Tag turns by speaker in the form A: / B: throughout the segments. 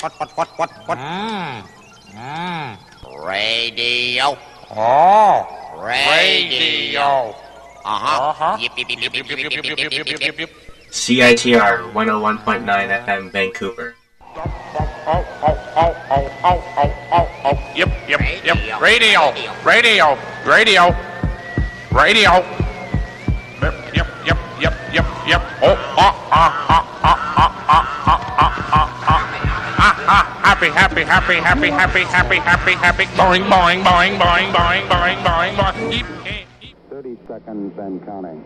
A: what, what, what, what, what?
B: Mm. Mm.
A: Radio.
B: Oh.
A: Radio. Uh-huh.
B: Uh-huh.
A: Yip, yip, yip, yip, yip, yip, yip, yip, yip, yip, yip, yip, yip.
C: CITR 101.9 FM Vancouver.
B: Yep, yep, yep. Radio. Radio. Radio. Radio. Yep, happy, happy, happy, happy, happy, happy, happy, happy. Boing, boing, boing, boing, boing, boing, boing, boing. Yeep, yeep.
D: 30 seconds and counting.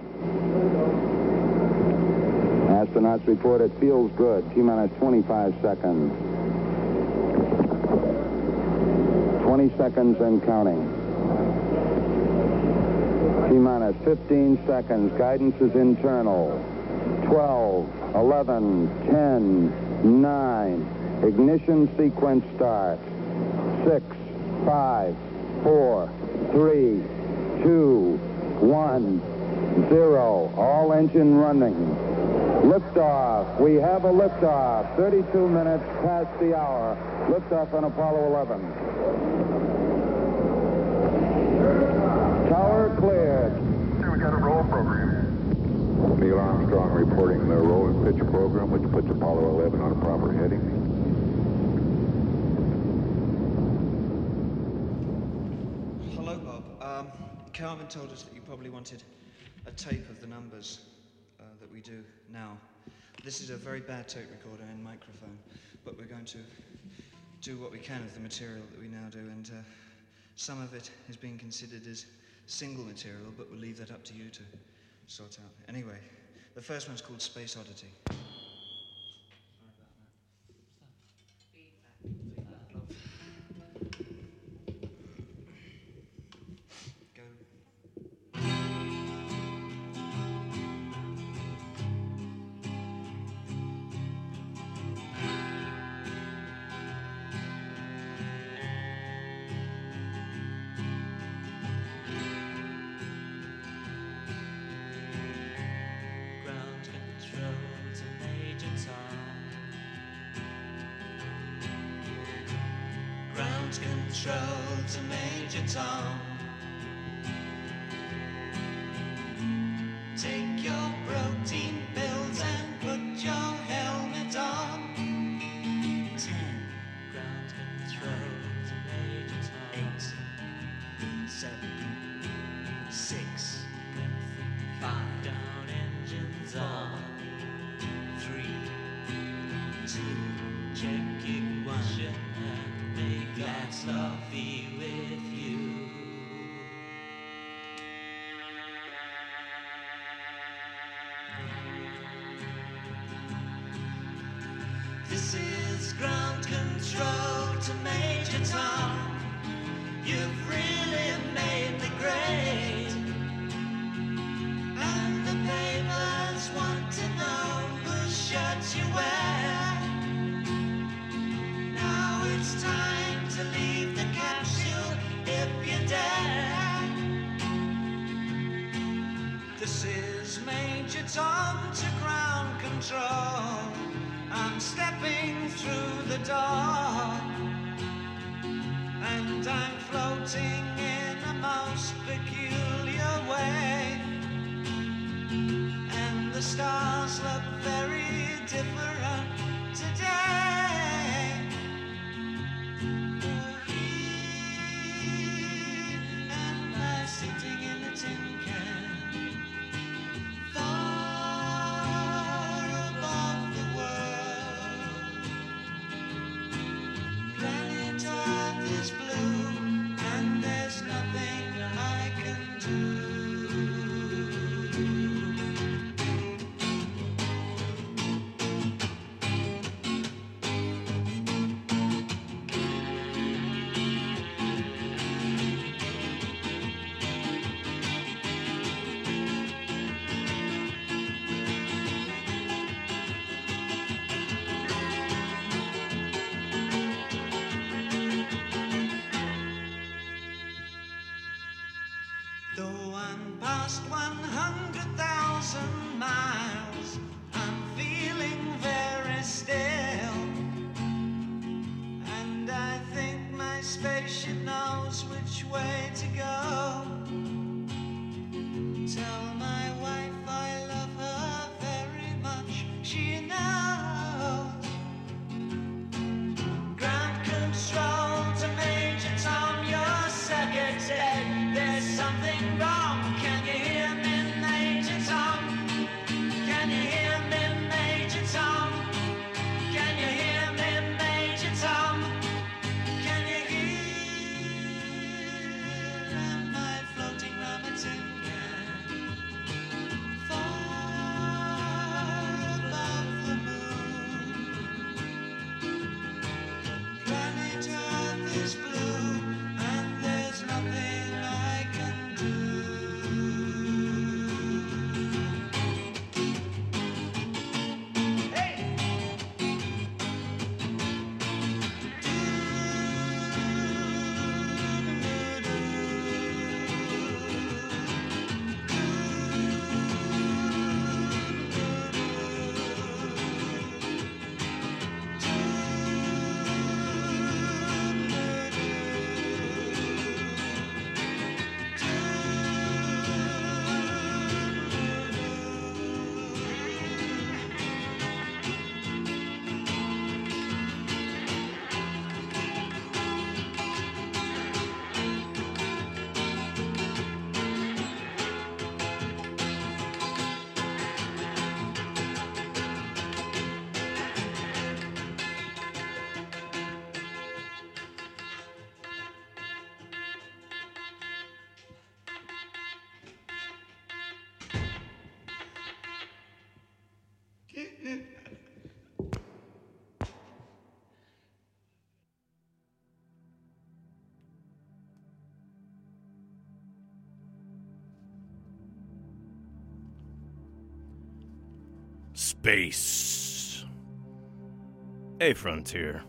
D: Astronauts report it feels good. T minus 25 seconds. 20 seconds and counting. T minus 15 seconds. Guidance is internal. 12, 11, 10, 9. Ignition sequence starts. 6, 5, 4, 3, 2, 1, 0. All engine running. Liftoff. We have a liftoff. 32 minutes past the hour. Liftoff on Apollo 11. Tower cleared.
E: We got a roll program. Neil Armstrong reporting the roll and pitch program, which puts Apollo 11 on a proper heading.
F: Hello, Bob. Um, Carmen told us that you probably wanted a tape of the numbers uh, that we do now. This is a very bad tape recorder and microphone, but we're going to do what we can of the material that we now do, and uh, some of it is being considered as single material, but we'll leave that up to you to sort out. Anyway, the first one's called Space Oddity.
G: Tom to ground control.
F: I'm stepping through the door. And I'm floating in a most peculiar way. And the stars look very different today.
H: Space. A frontier.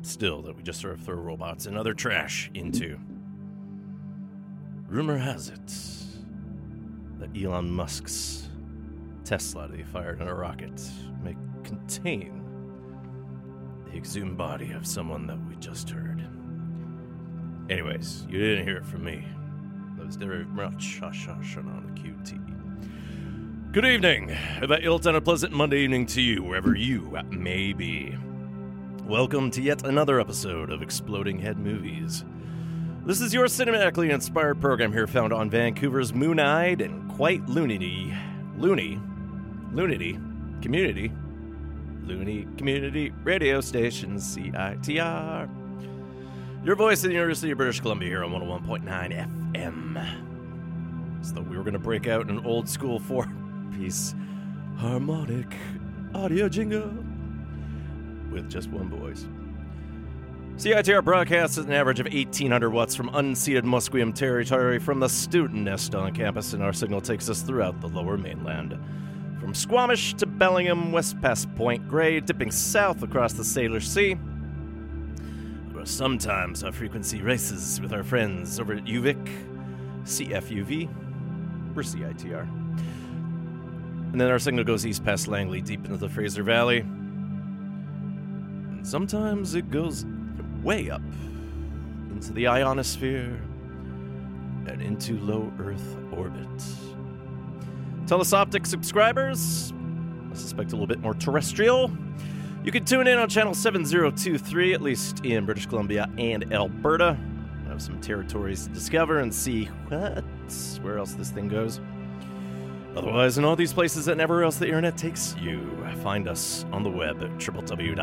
H: Still, that we just sort of throw robots and other trash into. Rumor has it that Elon Musk's Tesla that he fired on a rocket may contain the exhumed body of someone that we just heard. Anyways, you didn't hear it from me. That was very much hush hush on the QT. Good evening, that ill and a pleasant Monday evening to you, wherever you may be. Welcome to yet another episode of Exploding Head Movies. This is your cinematically inspired program here found on Vancouver's moon eyed and quite loonity, loony, lunity, community, loony community radio station, CITR. Your voice in the University of British Columbia here on 101.9 FM. So we were going to break out an old school four piece harmonic audio jingle with just one voice. CITR broadcasts an average of 1,800 watts from unceded Musqueam territory from the student nest on campus, and our signal takes us throughout the lower mainland. From Squamish to Bellingham, west past Point Grey, dipping south across the Salish Sea. Sometimes our frequency races with our friends over at UVic, CFUV, or CITR. And then our signal goes east past Langley, deep into the Fraser Valley. And sometimes it goes way up into the ionosphere and into low Earth orbit. Telus Optik subscribers, I suspect a little bit more terrestrial. You can tune in on channel 7023, at least in British Columbia and Alberta. I have some territories to discover and see what, where else this thing goes. Otherwise, in all these places and everywhere else the internet takes you, find us on the web at www.citr.ca.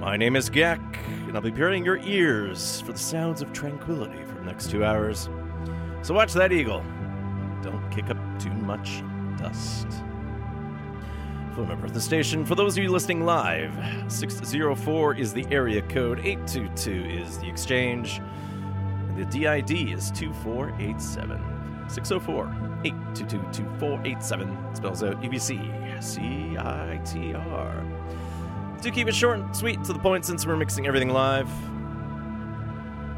H: My name is Gak, and I'll be preparing your ears for the sounds of tranquility for the next two hours. So watch that eagle. Don't kick up too much dust. Phone number of the station for those of you listening live 604 is the area code, 822 is the exchange. The DID is 2487. 604 822 2487 spells out UBC CITR. Do keep it short and sweet and to the point since we're mixing everything live.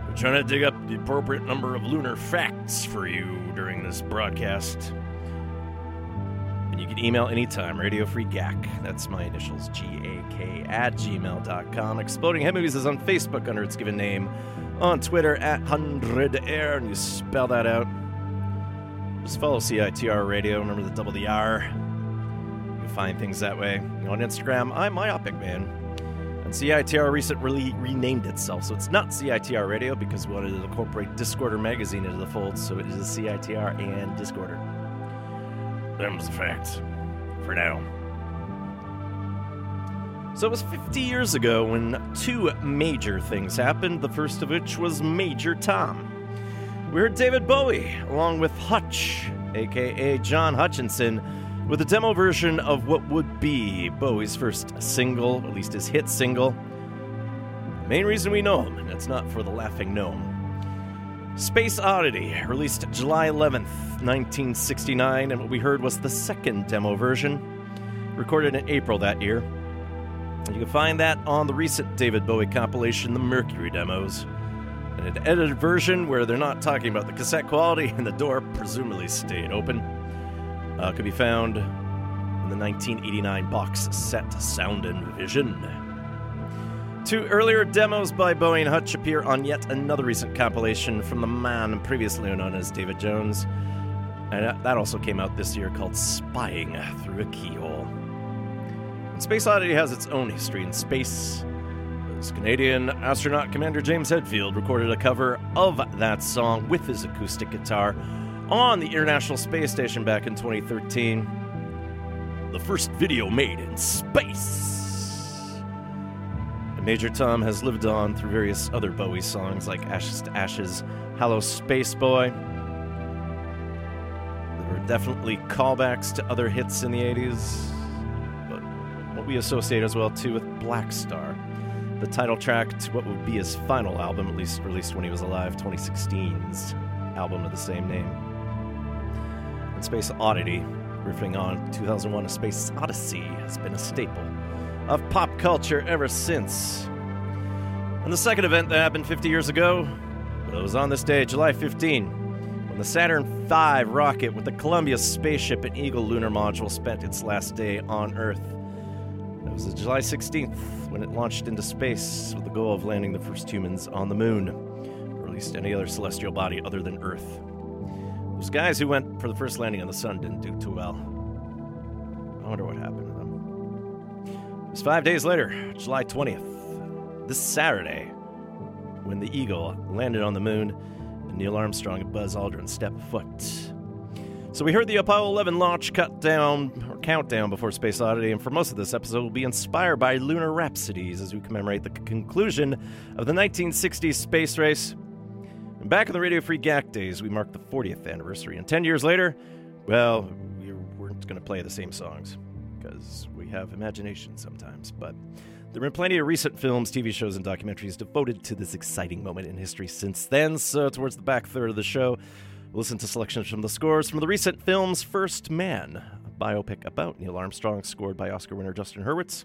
H: We're trying to dig up the appropriate number of lunar facts for you during this broadcast. And you can email anytime, Radio Free GAK. That's my initials, G A K, at gmail.com. Exploding Head Movies is on Facebook under its given name on Twitter at 100air, and you spell that out. Just follow CITR Radio. Remember the double the R. You find things that way. On Instagram, I'm Myopic Man. And CITR recently renamed itself, so it's not CITR Radio because we wanted to incorporate Discorder magazine into the fold, so it is CITR and Discorder. Them's the facts. For now. So it was 50 years ago when two major things happened, the first of which was Major Tom. We heard David Bowie, along with Hutch, aka John Hutchinson, with a demo version of what would be Bowie's first single, at least his hit single. The main reason we know him, and it's not for the laughing gnome. Space Oddity, released July 11th, 1969, and what we heard was the second demo version, recorded in April that year. You can find that on the recent David Bowie compilation, The Mercury Demos. And an edited version where they're not talking about the cassette quality and the door presumably stayed open. Uh, could be found in the 1989 box set Sound and Vision. Two earlier demos by Bowie and Hutch appear on yet another recent compilation from the man previously known as David Jones. And that also came out this year called Spying Through a Keyhole. Space Oddity has its own history in space. As Canadian astronaut Commander James Hadfield recorded a cover of that song with his acoustic guitar on the International Space Station back in 2013. The first video made in space. And Major Tom has lived on through various other Bowie songs like Ashes to Ashes, Hello Space Boy. There were definitely callbacks to other hits in the 80s what we associate as well too with Black Star, the title track to what would be his final album, at least released when he was alive, 2016's album of the same name. and Space Oddity, riffing on 2001 A Space Odyssey, has been a staple of pop culture ever since. And the second event that happened 50 years ago it was on this day, July 15, when the Saturn V rocket with the Columbia spaceship and Eagle lunar module spent its last day on Earth. It was July 16th when it launched into space with the goal of landing the first humans on the moon, or at least any other celestial body other than Earth. Those guys who went for the first landing on the sun didn't do too well. I wonder what happened to them. It was five days later, July 20th, this Saturday, when the Eagle landed on the moon and Neil Armstrong and Buzz Aldrin stepped foot. So we heard the Apollo 11 launch cut down countdown before Space Oddity, and for most of this episode, we'll be inspired by lunar rhapsodies as we commemorate the conclusion of the 1960s space race. And back in the Radio Free GAK days, we marked the 40th anniversary, and 10 years later, well, we weren't going to play the same songs because we have imagination sometimes, but there have been plenty of recent films, TV shows, and documentaries devoted to this exciting moment in history since then. So, towards the back third of the show, we'll listen to selections from the scores from the recent films First Man, biopic about Neil Armstrong, scored by Oscar winner Justin Hurwitz.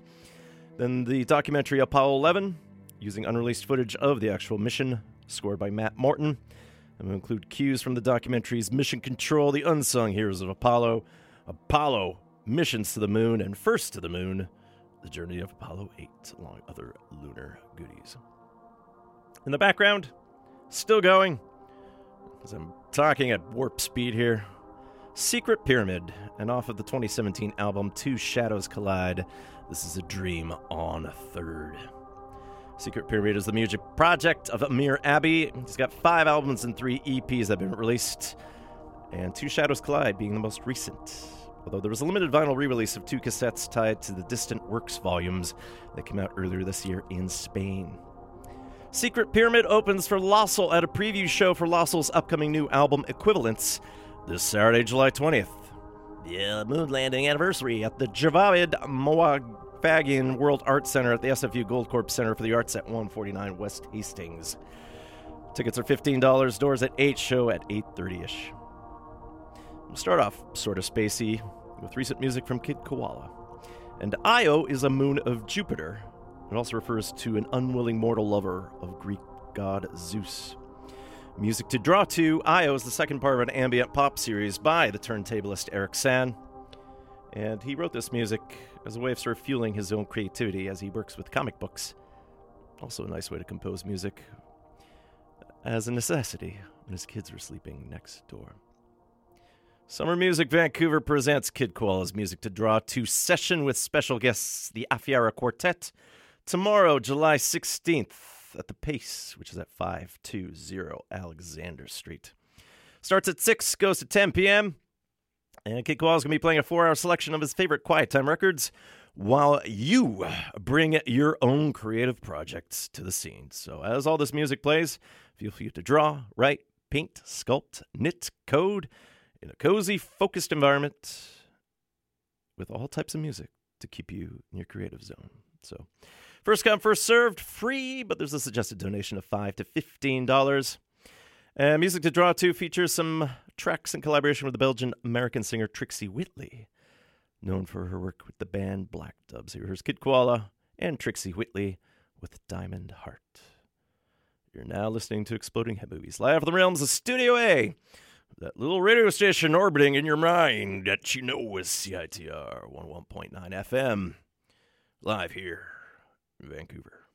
H: Then the documentary Apollo 11, using unreleased footage of the actual mission, scored by Matt Morton. And we'll include cues from the documentaries Mission Control, The Unsung Heroes of Apollo, Apollo, Missions to the Moon, and First to the Moon, the journey of Apollo 8, along other lunar goodies. In the background, still going, as I'm talking at warp speed here, Secret Pyramid, and off of the 2017 album Two Shadows Collide, this is a dream on a third. Secret Pyramid is the music project of Amir Abiri. He's got five albums and three EPs that have been released, and Two Shadows Collide being the most recent although there was a limited vinyl re release of two cassettes tied to the Distant Works volumes that came out earlier this year in Spain. Secret Pyramid opens for Loscil at a preview show for Loscil's upcoming new album Equivalents this Saturday, July 20th. The uh, moon landing anniversary at the Djavad Mowafaghian World Arts Center at the SFU Goldcorp Center for the Arts at 149 West Hastings. Tickets are $15, doors at 8, show at 8.30ish. We'll start off sort of spacey with recent music from Kid Koala. And Io is a moon of Jupiter. It also refers to an unwilling mortal lover of Greek god Zeus. Music to Draw to Io is the second part of an ambient pop series by the turntablist Eric San. And he wrote this music as a way of sort of fueling his own creativity as he works with comic books. Also, a nice way to compose music as a necessity when his kids were sleeping next door. Summer Music Vancouver presents Kid Koala's Music to Draw to session with special guests, the Afiara Quartet, tomorrow, July 16th, at the Pace, which is at 520 Alexander Street. Starts at 6, goes to 10 p.m. And Kid is going to be playing a four hour selection of his favorite Quiet Time records while you bring your own creative projects to the scene. So, as all this music plays, feel free to draw, write, paint, sculpt, knit, code in a cozy, focused environment with all types of music to keep you in your creative zone. So, first come, first served, free, but there's a suggested donation of 5 to fifteen dollars. And music to draw to features some tracks in collaboration with the Belgian American singer Trixie Whitley, known for her work with the band Black Dubs. Here's Kid Koala and Trixie Whitley with Diamond Heart. You're now listening to Exploding Head Movies, live from the realms of Studio A that little radio station orbiting in your mind that you know is CITR 11.9 FM, live here Vancouver.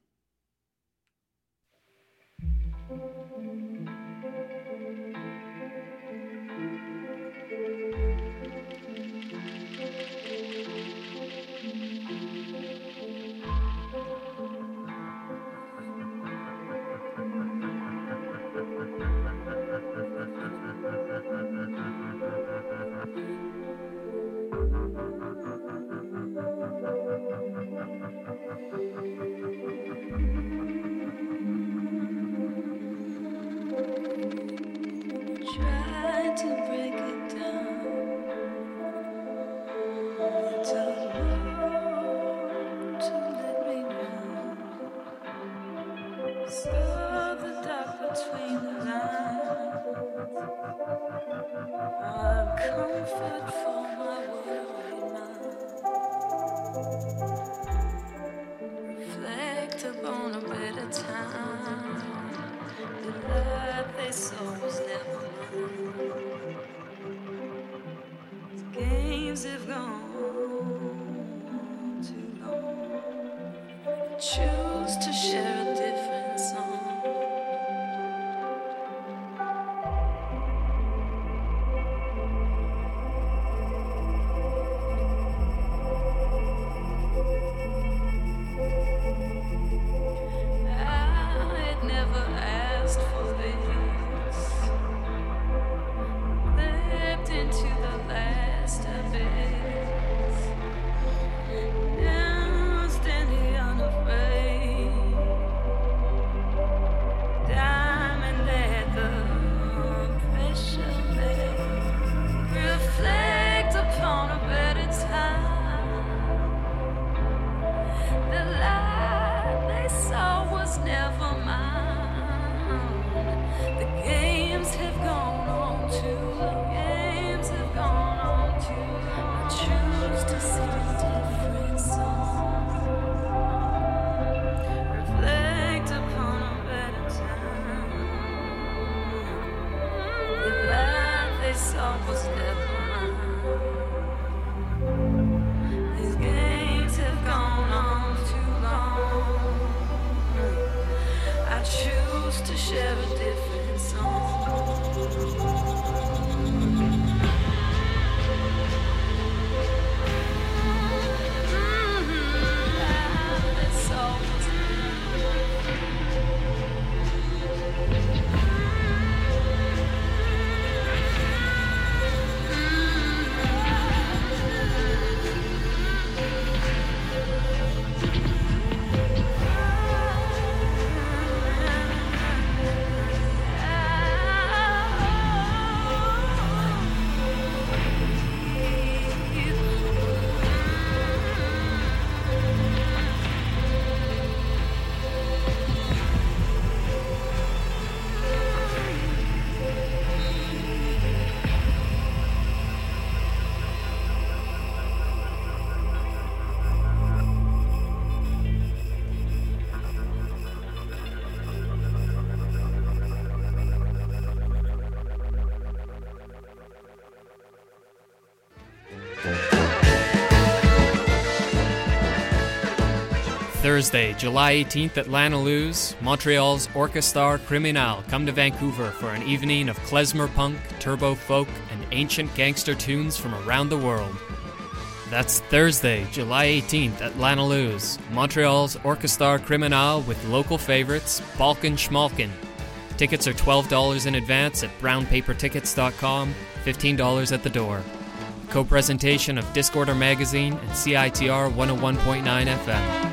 I: Thursday, July 18th at Lana Lou's, Montreal's Orkestar Kriminal come to Vancouver for an evening of klezmer punk, turbo folk, and ancient gangster tunes from around the world. That's Thursday, July 18th at Lana Lou's, Montreal's Orkestar Kriminal with local favorites Balkan Schmalkin. Tickets are $12 in advance at brownpapertickets.com, $15 at the door. Co presentation of Discorder Magazine and CITR 101.9 FM.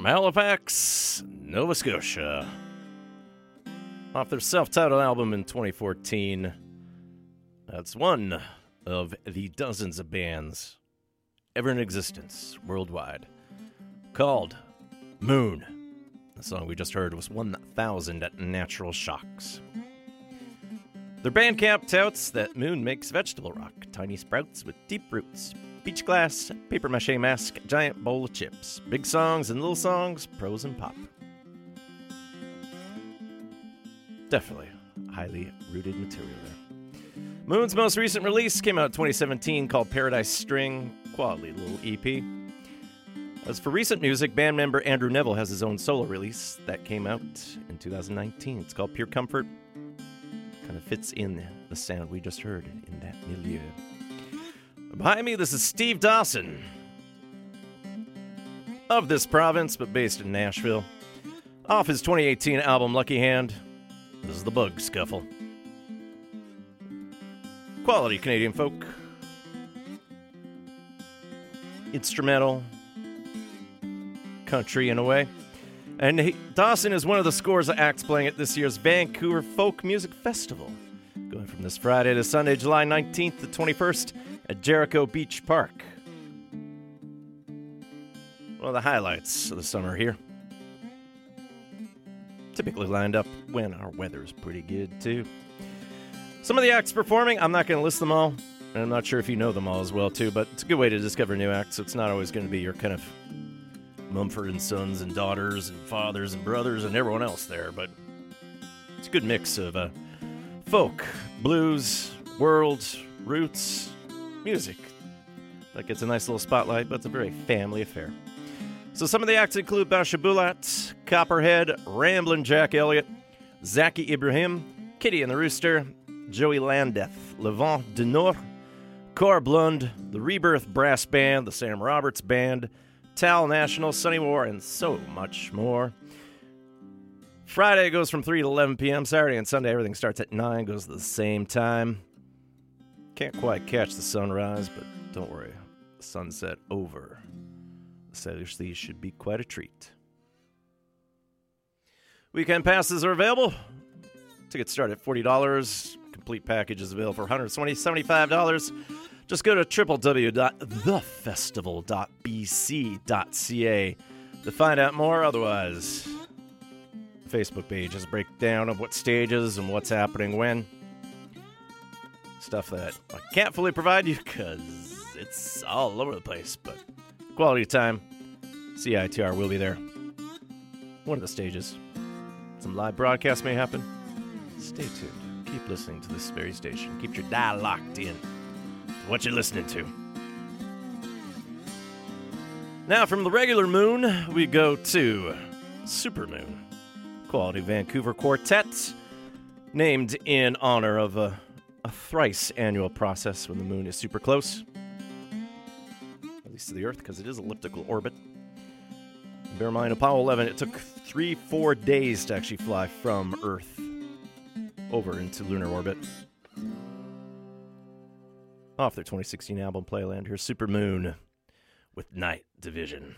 H: From Halifax, Nova Scotia. Off their self titled album in 2014. That's one of the dozens of bands ever in existence worldwide called Moon. The song we just heard was 1000 Natural Shocks. Their Bandcamp touts that Moon makes vegetable rock, tiny sprouts with deep roots, beach glass, paper mache mask, giant bowl of chips, big songs and little songs, prose and pop. Definitely highly rooted material there. Moon's most recent release came out in 2017 called Paradise String, quality little EP. As for recent music, band member Andrew Neville has his own solo release that came out in 2019. It's called Pure Comfort. Kind of fits in the sound we just heard in that milieu. Behind me, this is Steve Dawson of this province, but based in Nashville. Off his 2018 album Lucky Hand, this is The Bugscuffle. Quality Canadian folk. Instrumental. Country in a way. And he, Dawson is one of the scores of acts playing at this year's Vancouver Folk Music Festival, going from this Friday to Sunday, July 19th to 21st at Jericho Beach Park. One of the highlights of the summer here. Typically lined up when our weather's pretty good, too. Some of the acts performing, I'm not going to list them all, and I'm not sure if you know them all as well, too, but it's a good way to discover new acts, so it's not always going to be your kind of Mumford and sons and daughters and fathers and brothers and everyone else there, but it's a good mix of uh, folk, blues, world, roots, music. That gets a nice little spotlight, but it's a very family affair. So some of the acts include Bashabulat, Copperhead, Ramblin' Jack Elliott, Zaki Ibrahim, Kitty and the Rooster, Joey Landreth, Levant Denor, Cor Blund, the Rebirth Brass Band, the Sam Roberts Band, Tal National, Sunny War, and so much more. Friday goes from 3 to 11 p.m. Saturday and Sunday, everything starts at 9, goes at the same time. Can't quite catch the sunrise, but don't worry. Sunset over. The Sailor should be quite a treat. Weekend passes are available. Tickets start at $40. Complete package is available for $120, $75. Just go to www.thefestival.bc.ca to find out more. Otherwise, the Facebook page has a breakdown of what stages and what's happening when. Stuff that I can't fully provide you because it's all over the place, but quality time. CITR will be there. One of the stages. Some live broadcasts may happen. Stay tuned. Keep listening to this very station. Keep your dial locked in what you're listening to. Now, from the regular moon, we go to Supermoon. Quality Vancouver Quartet, named in honor of a, a thrice annual process when the moon is super close, at least to the Earth, because it is elliptical orbit. Bear in mind, Apollo 11, it took three, four days to actually fly from Earth over into lunar orbit. Off their 2016 album Playland, here's Supermoon with Night Division.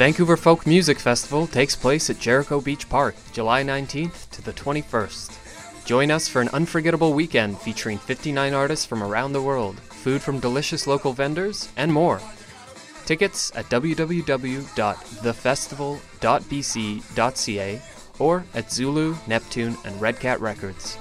I: Vancouver Folk Music Festival takes place at Jericho Beach Park, July 19th to the 21st. Join us for an unforgettable weekend featuring 59 artists from around the world, food from delicious local vendors, and more. Tickets at www.thefestival.bc.ca or at Zulu, Neptune, and Red Cat Records.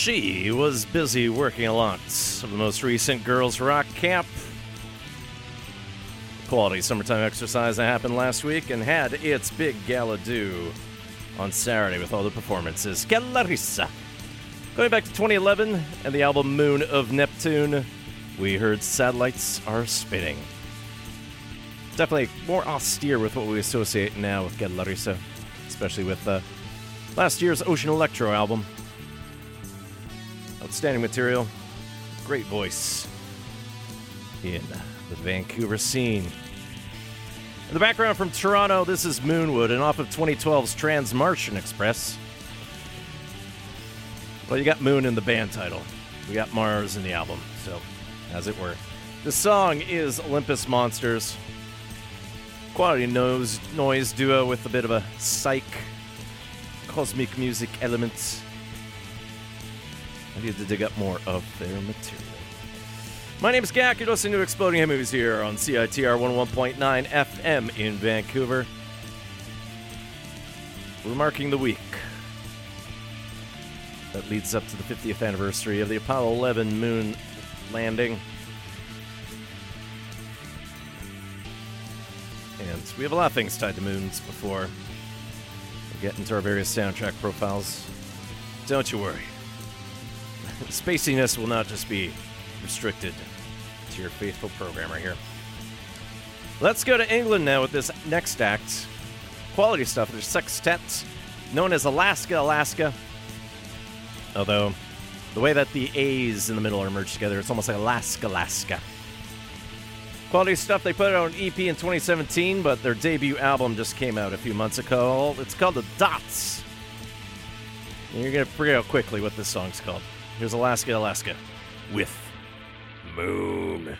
H: She was busy working a lot of the most recent girls' rock camp. Quality summertime exercise that happened last week and had its big gala due on Saturday with all the performances. Kellarissa. Going back to 2011 and the album Moon of Neptune, we heard Satellites Are Spinning. Definitely more austere with what we associate now with Kellarissa, especially with uh, last year's Ocean Electro album. Outstanding material, great voice in the Vancouver scene. In the background from Toronto, this is Moonwood and off of 2012's Trans Martian Express. Well, you got Moon in the band title. We got Mars in the album, so as it were. The song is Olympus Monsters. Quality noise, noise duo with a bit of a psych, cosmic music element. I need to dig up more of their material. My name is Gak. You're listening to Exploding Head Movies here on CITR 101.9 FM in Vancouver. We're marking the week that leads up to the 50th anniversary of the Apollo 11 moon landing. And we have a lot of things tied to moons before we get into our various soundtrack profiles. Don't you worry. Spaciness will not just be restricted to your faithful programmer here. Let's go to England now with this next act. Quality stuff. There's sextet known as Alaska, Alaska. Although, the way that the A's in the middle are merged together, it's almost like Alaskalaska. Quality stuff. They put out an EP in 2017, but their debut album just came out a few months ago. It's called The Dots. And you're going to figure out quickly what this song's called. Here's Alaskalaska
J: with Moon.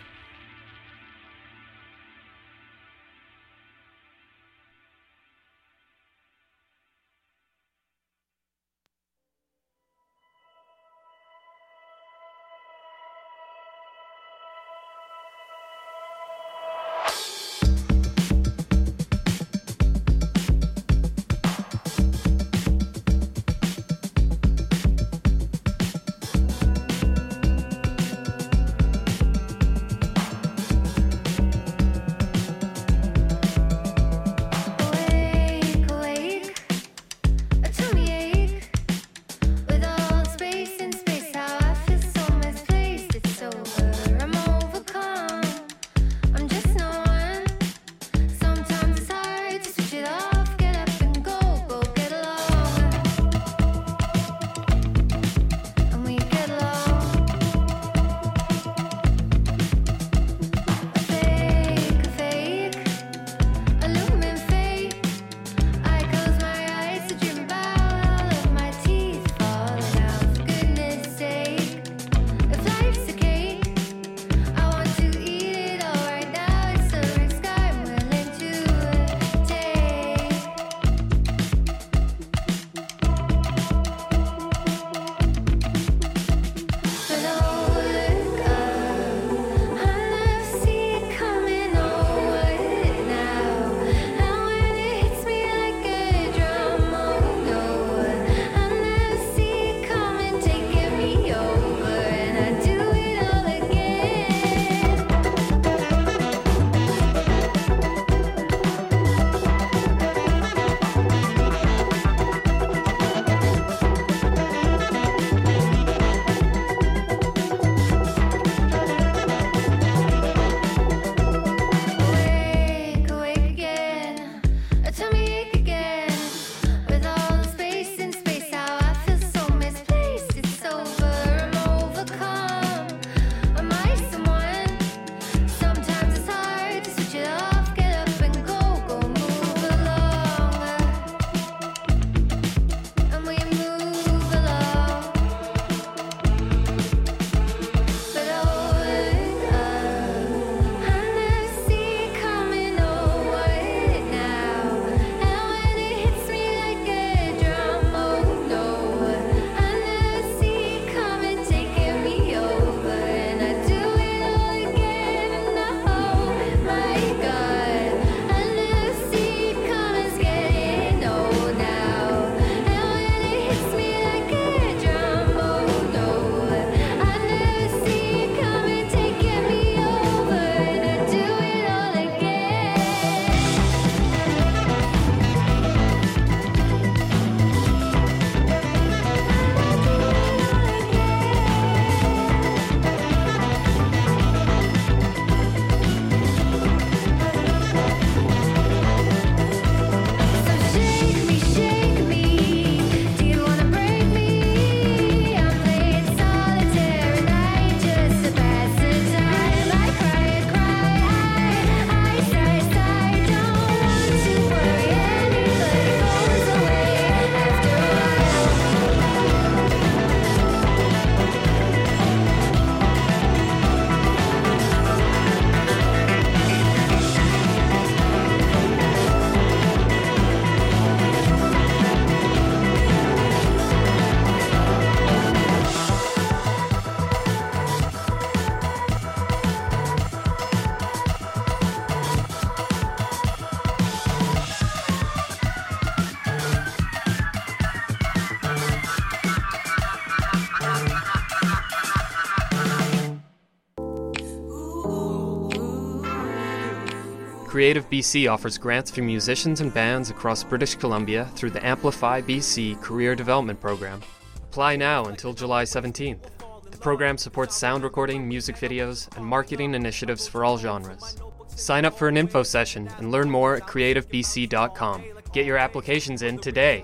I: Creative BC offers grants for musicians and bands across British Columbia through the Amplify BC Career Development Program. Apply now until July 17th. The program supports sound recording, music videos, and marketing initiatives for all genres. Sign up for an info session and learn more at creativebc.com. Get your applications in today.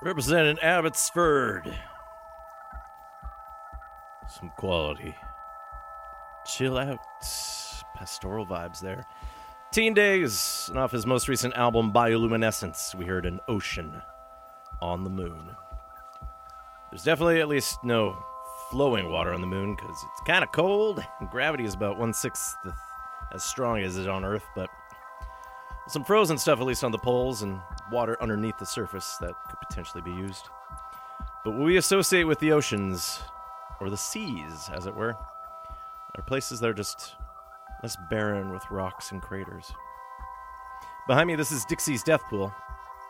H: Representing Abbotsford. Some quality. Chill out. Pastoral vibes there. Teen Daze, and off his most recent album, Bioluminescence, we heard an ocean on the moon. There's definitely at least no flowing water on the moon because it's kind of cold, gravity is about one sixth as strong as it on Earth, but some frozen stuff at least on the poles and water underneath the surface that could potentially be used. But what we associate with the oceans, or the seas, as it were, are places that are just less barren with rocks and craters. Behind me, this is Dixie's Death Pool,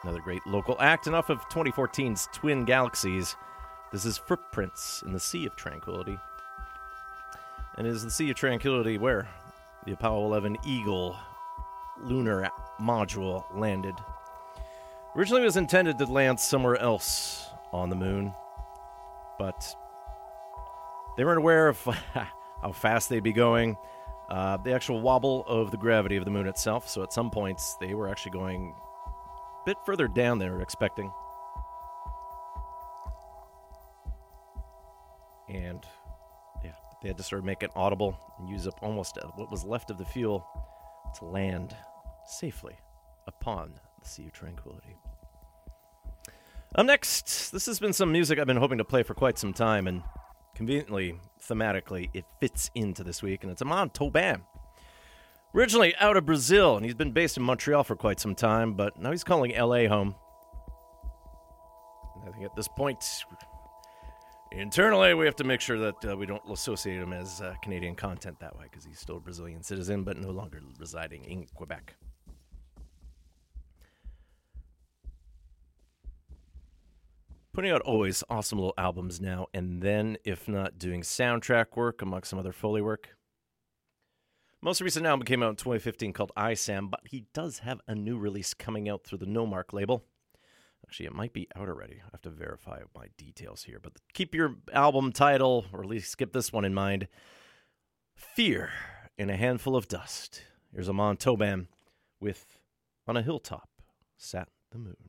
H: another great local act, off of 2014's Twin Galaxies. This is Footprints in the Sea of Tranquility. And is the Sea of Tranquility where the Apollo 11 Eagle lunar module landed. Originally, it was intended to land somewhere else on the moon, but they weren't aware of how fast they'd be going, uh, the actual wobble of the gravity of the moon itself. So, at some points, they were actually going a bit further down than they were expecting. And yeah, they had to sort of make it audible and use up almost what was left of the fuel to land safely upon the Sea of Tranquility. Up next, this has been some music I've been hoping to play for quite some time, and conveniently, thematically, it fits into this week, and it's Amon Tobin. Originally out of Brazil, and he's been based in Montreal for quite some time, but now he's calling LA home. I think at this point, internally, we have to make sure that uh, we don't associate him as uh, Canadian content that way, because he's still a Brazilian citizen, but no longer residing in Quebec. Putting out always awesome little albums now and then, if not doing soundtrack work amongst some other Foley work. Most recent album came out in 2015 called ISAM, but he does have a new release coming out through the Nomark label. Actually, it might be out already. I have to verify my details here, but keep your album title, or at least skip this one in mind Fear in a Handful of Dust. Here's Amon Tobin with On a Hilltop Sat the Moon.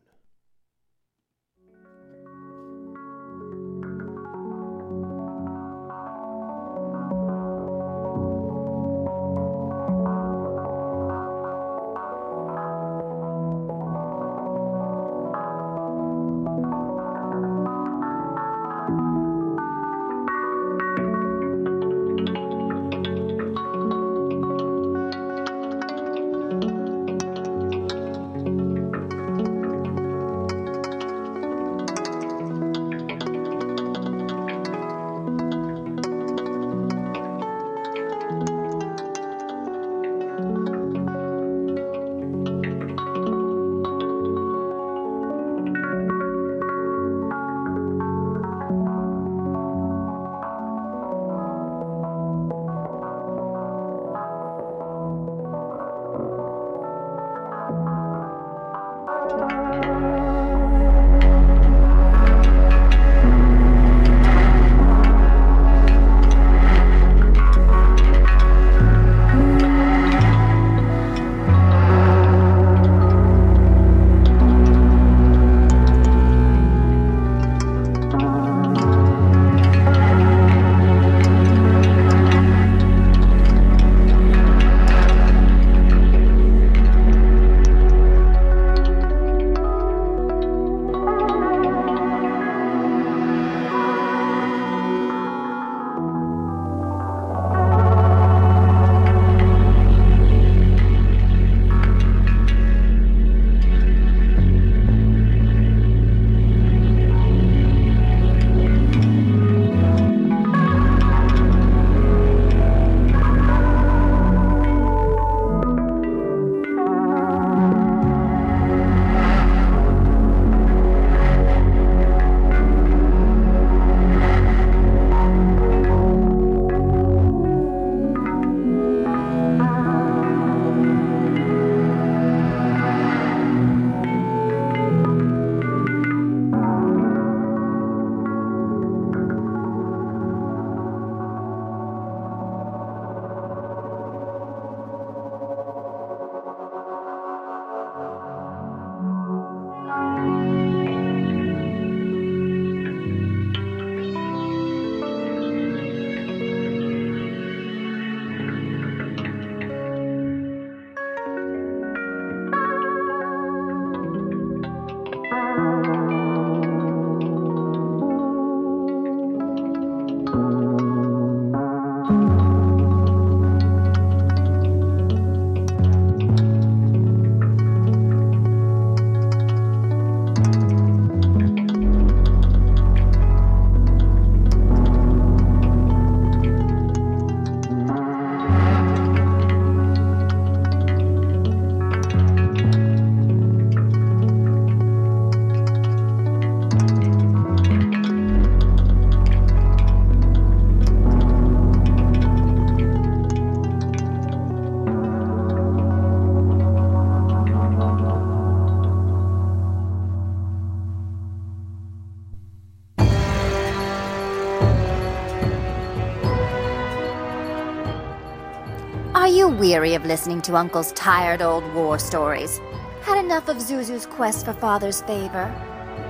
K: Weary of listening to Uncle's tired old war stories? Had enough of Zuzu's quest for father's favor?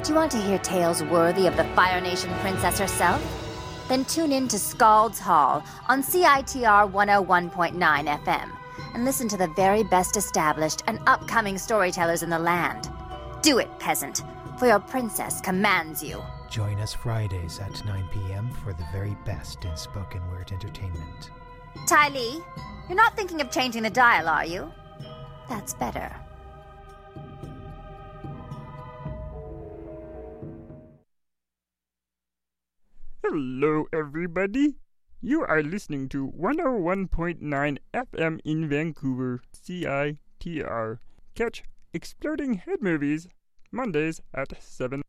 K: Do you want to hear tales worthy of the Fire Nation princess herself? Then tune in to Skald's Hall on CITR 101.9 FM and listen to the very best established and upcoming storytellers in the land. Do it, peasant, for your princess commands you.
L: Join us Fridays at 9 p.m. for the very best in spoken word entertainment.
K: Ty Lee, you're not thinking of changing the dial, are you? That's better.
M: Hello, everybody. You are listening to 101.9 FM in Vancouver, CITR. Catch Exploding Head Movies Mondays at 7.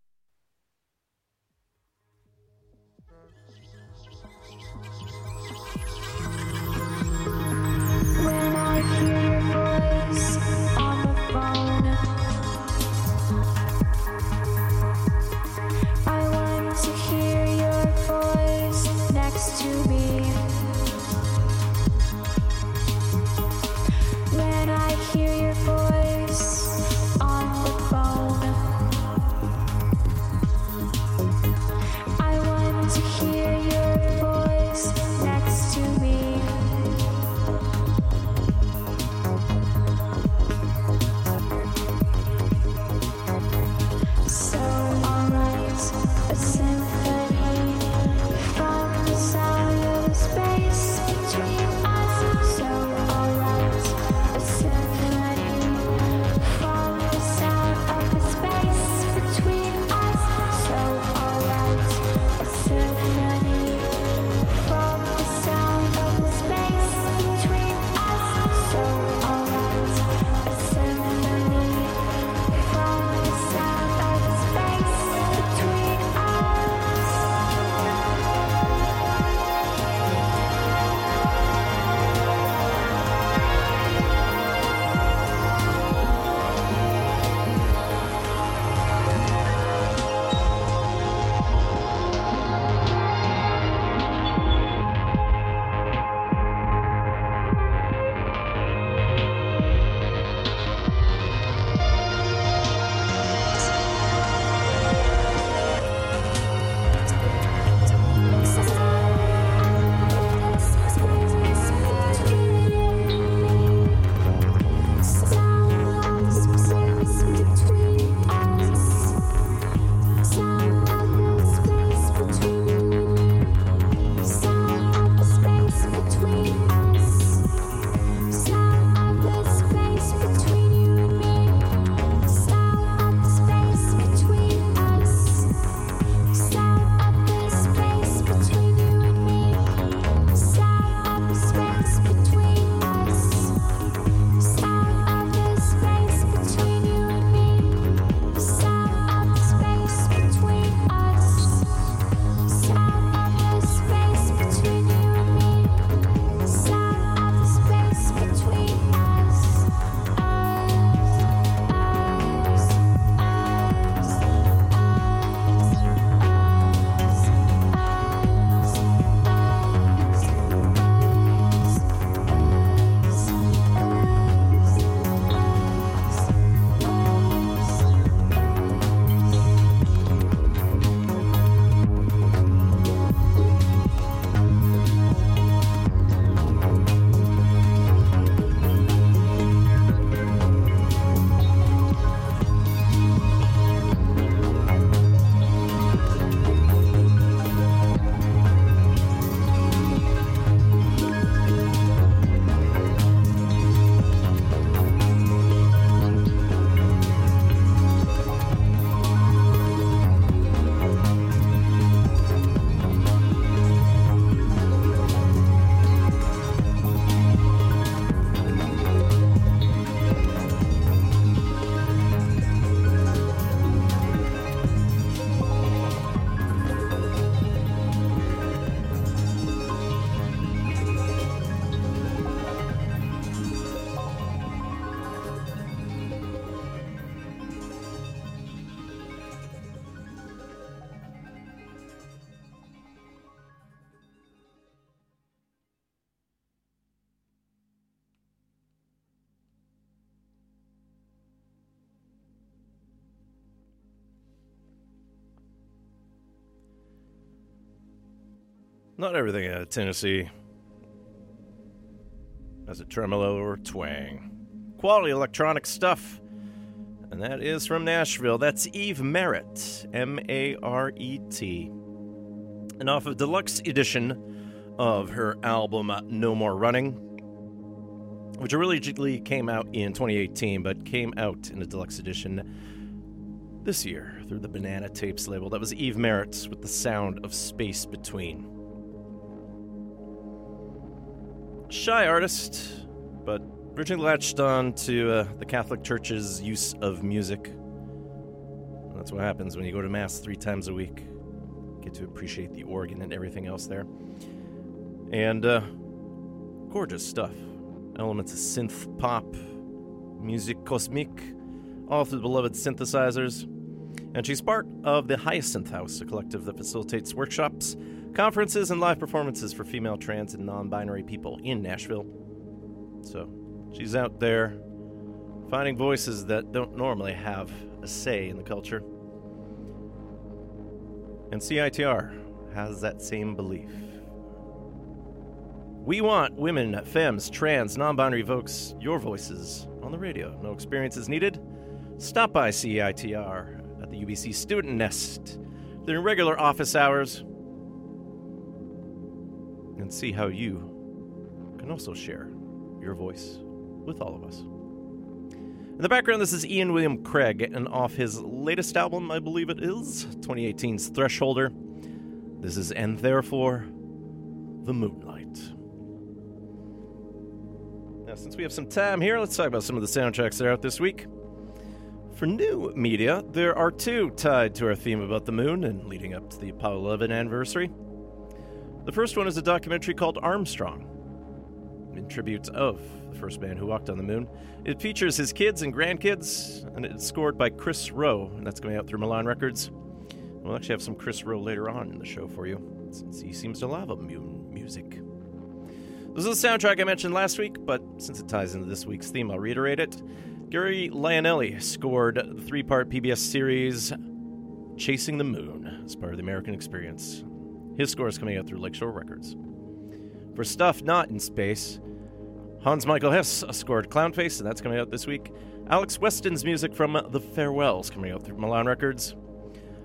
H: Not everything out of Tennessee has a tremolo or twang. Quality electronic stuff. And that is from Nashville. That's Eve Maret, M A R E T. And off of deluxe edition of her album No More Running, which originally came out in 2018 but came out in a deluxe edition this year through the Banana Tapes label. That was Eve Maret with the sound of space between. Shy artist, but originally latched on to uh, the Catholic Church's use of music. That's what happens when you go to Mass three times a week. Get to appreciate the organ and everything else there. And uh, gorgeous stuff. Elements of synth pop, music cosmique, all through the beloved synthesizers. And she's part of the Hyacinth House, a collective that facilitates workshops, conferences, and live performances for female, trans, and non binary people in Nashville. So she's out there finding voices that don't normally have a say in the culture. And CITR has that same belief. We want women, femmes, trans, non binary folks, your voices on the radio. No experiences needed. Stop by CITR at the UBC Student Nest during regular office hours and see how you can also share your voice with all of us. In the background, this is Ian William Craig, and off his latest album, I believe it is, 2018's Thresholder. This is And Therefore, The Moonlight. Now, since we have some time here, let's talk about some of the soundtracks that are out this week. For new media, there are two tied to our theme about the moon and leading up to the Apollo 11 anniversary. The first one is a documentary called Armstrong, in tribute of the first man who walked on the moon. It features his kids and grandkids, and it's scored by Chris Roe, and that's coming out through Milan Records. We'll actually have some Chris Roe later on in the show for you, since he seems to love a moon music. This is a soundtrack I mentioned last week, but since it ties into this week's theme, I'll reiterate it. Gary Lionelli scored the three part PBS series Chasing the Moon as part of the American Experience. His score is coming out through Lakeshore Records. For stuff not in space, Hans Michael Hess scored Clownface, and that's coming out this week. Alex Weston's music from The Farewells coming out through Milan Records.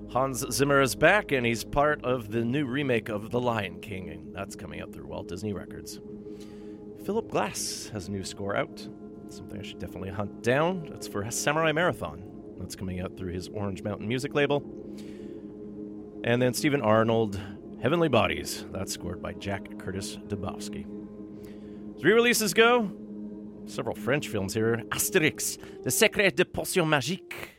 H: Hans Zimmer is back, and he's part of the new remake of The Lion King, and that's coming out through Walt Disney Records. Philip Glass has a new score out, something I should definitely hunt down. That's for Samurai Marathon. That's coming out through his Orange Mountain music label. And then Stephen Arnold, Heavenly Bodies. That's scored by Jack Curtis Dubowski. Re releases go, several French films here Asterix, Le Secret de Potion Magique.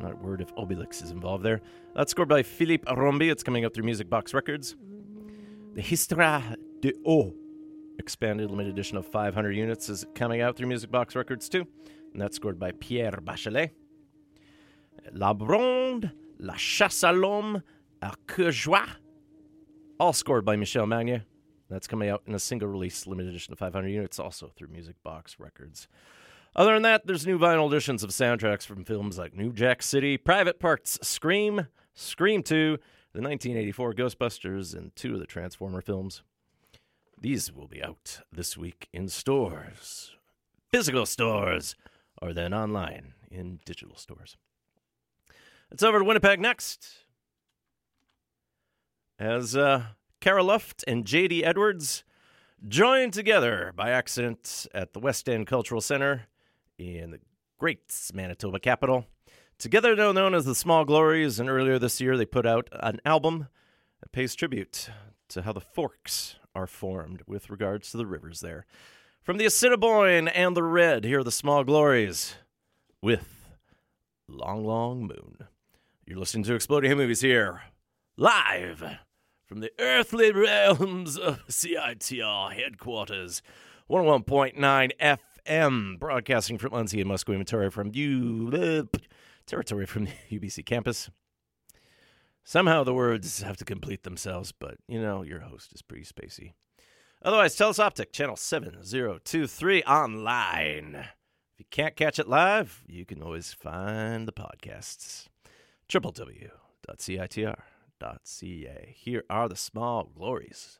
H: Not a word if Obelix is involved there. That's scored by Philippe Rombi. It's coming out through Music Box Records. The Histoire de Haut, expanded limited edition of 500 units, is coming out through Music Box Records too. And that's scored by Pierre Bachelet. La Bronde, La Chasse à l'Homme, à Joie, all scored by Michel Magne. That's coming out in a single release limited edition of 500 units, also through Music Box Records. Other than that, there's new vinyl editions of soundtracks from films like New Jack City, Private Parts, Scream, Scream 2, the 1984 Ghostbusters, and two of the Transformer films. These will be out this week in stores, physical stores, are then online in digital stores. It's over to Winnipeg next. As uh, Kara Luft and J.D. Edwards joined together by accident at the West End Cultural Center in the great Manitoba capital. Together, they're known as the Small Glories, and earlier this year they put out an album that pays tribute to how the forks are formed with regards to the rivers there. From the Assiniboine and the Red, here are the Small Glories with Long Long Moon. You're listening to Exploding Head Movies here, live from the earthly realms of CITR headquarters, 101.9 FM, broadcasting from Muncie and Musqueam, Ontario, from U- uh, territory from the UBC campus. Somehow the words have to complete themselves, but you know, your host is pretty spacey. Otherwise, Telus Optik, channel 7023 online. If you can't catch it live, you can always find the podcasts. www.citr.ca.
F: www.smallglories.ca. Here are the small glories.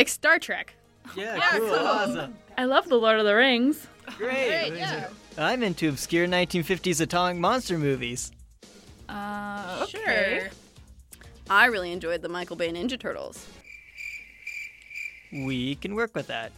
N: Like Star Trek.
O: Yeah, cool, awesome.
N: I love The Lord of the Rings.
O: Great. I'm into obscure 1950s atomic monster movies.
N: Uh,
P: Sure. I really enjoyed the Michael Bay Ninja Turtles.
O: We can work with that.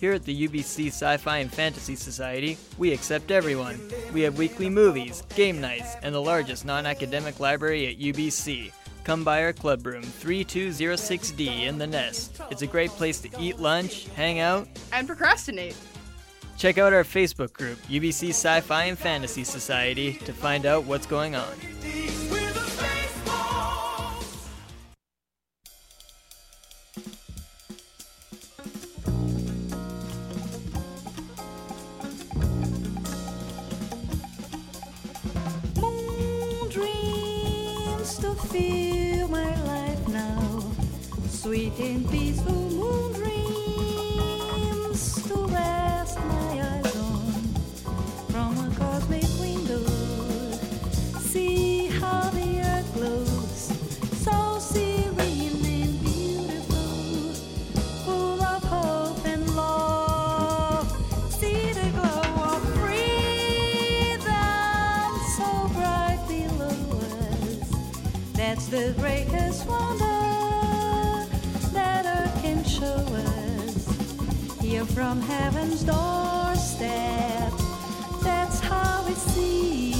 O: Here at the UBC Sci Fi and Fantasy Society, we accept everyone. We have weekly movies, game nights, and the largest non academic library at UBC. Come by our club room, 3206D in the Nest. It's a great place to eat lunch, hang out.
P: And procrastinate.
O: Check out our Facebook group, UBC Sci Fi and Fantasy Society, to find out what's going on.
Q: Moon dreams to fill my life now. Sweet and peaceful moon the greatest wonder that earth can show us. Here from heaven's doorstep, that's how we see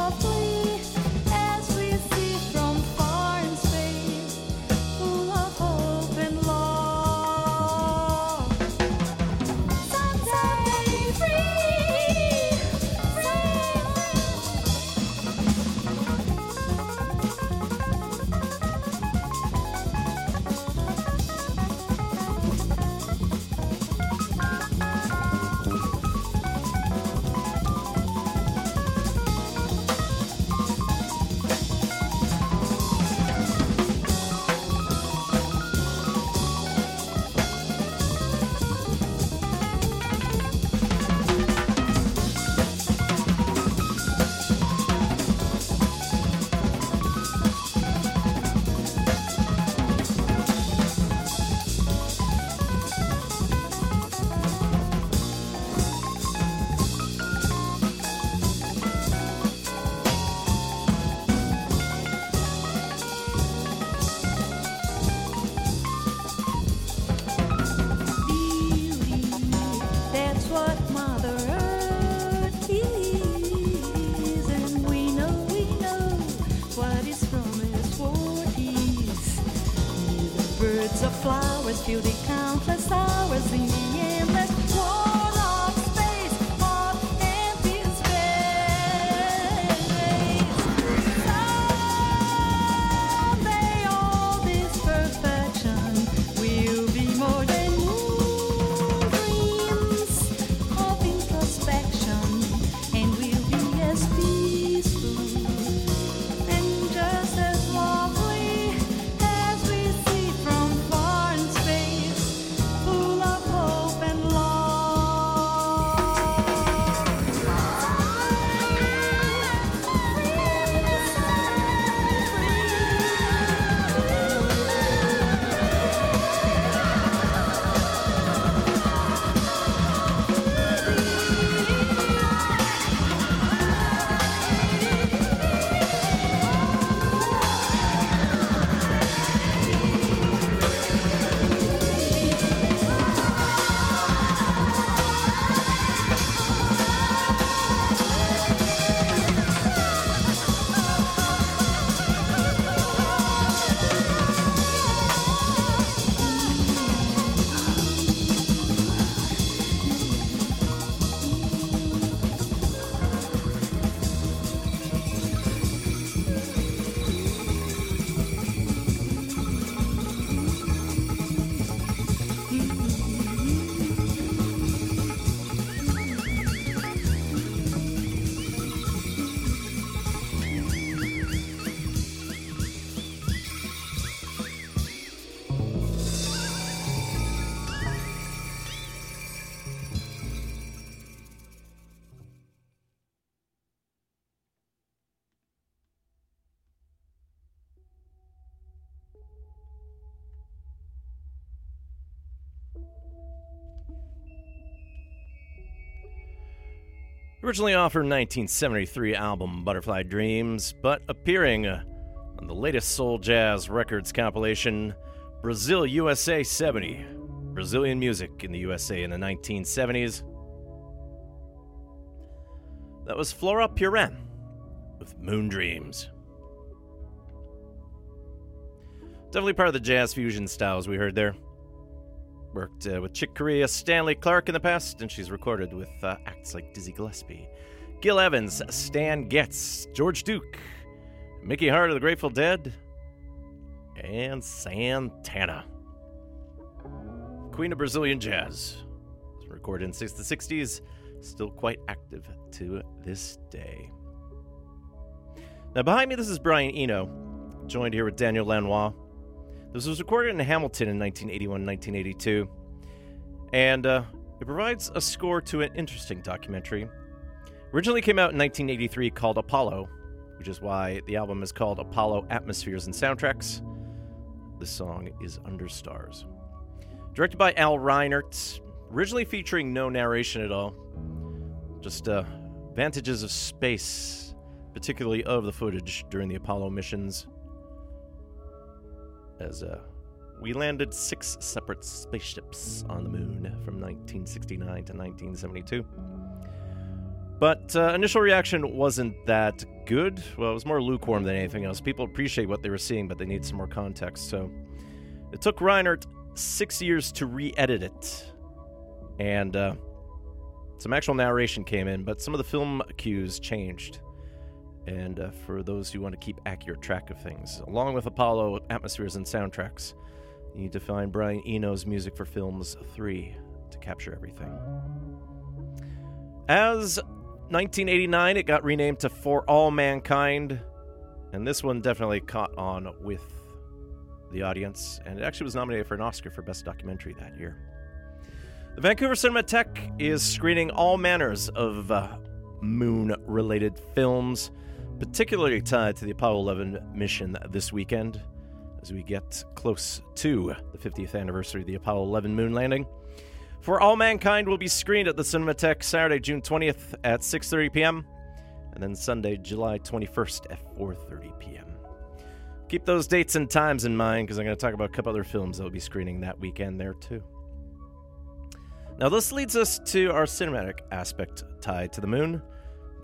H: Originally off her 1973 album Butterfly Dreams, but appearing on the latest Soul Jazz Records compilation Brazil USA 70 Brazilian Music in the USA in the 1970s. That was Flora Purim with Moon Dreams. Definitely part of the jazz fusion styles we heard there. Worked uh, with Chick Corea, Stanley Clarke in the past, and she's recorded with uh, acts like Dizzy Gillespie, Gil Evans, Stan Getz, George Duke, Mickey Hart of the Grateful Dead, and Santana. Queen of Brazilian Jazz. Recorded in the 60s, still quite active to this day. Now, behind me, this is Brian Eno, joined here with Daniel Lanois. This was recorded in Hamilton in 1981 1982, and uh, it provides a score to an interesting documentary. Originally came out in 1983 called Apollo, which is why the album is called Apollo Atmospheres and Soundtracks. The song is Under Stars. Directed by Al Reinert, originally featuring no narration at all, just uh, vantages of space, particularly of the footage during the Apollo missions. As uh, we landed six separate spaceships on the moon from 1969 to 1972. But uh, initial reaction wasn't that good. Well, it was more lukewarm than anything else. People appreciate what they were seeing, but they need some more context. So it took Reinert six years to re edit it. And uh, some actual narration came in, but some of the film cues changed. And uh, for those who want to keep accurate track of things, along with Apollo atmospheres and soundtracks, you need to find Brian Eno's music for films 3 to capture everything. As 1989, it got renamed to For All Mankind, and this one definitely caught on with the audience, and it actually was nominated for an Oscar for Best Documentary that year. The Vancouver Cinematheque is screening all manners of uh, moon related films, particularly tied to the Apollo 11 mission this weekend as we get close to the 50th anniversary of the Apollo 11 moon landing. For All Mankind will be screened at the Cinematheque Saturday, June 20th at 6:30 p.m. and then Sunday, July 21st at 4:30 p.m. Keep those dates and times in mind because I'm going to talk about a couple other films that will be screening that weekend there too. Now, this leads us to our cinematic aspect tied to the moon,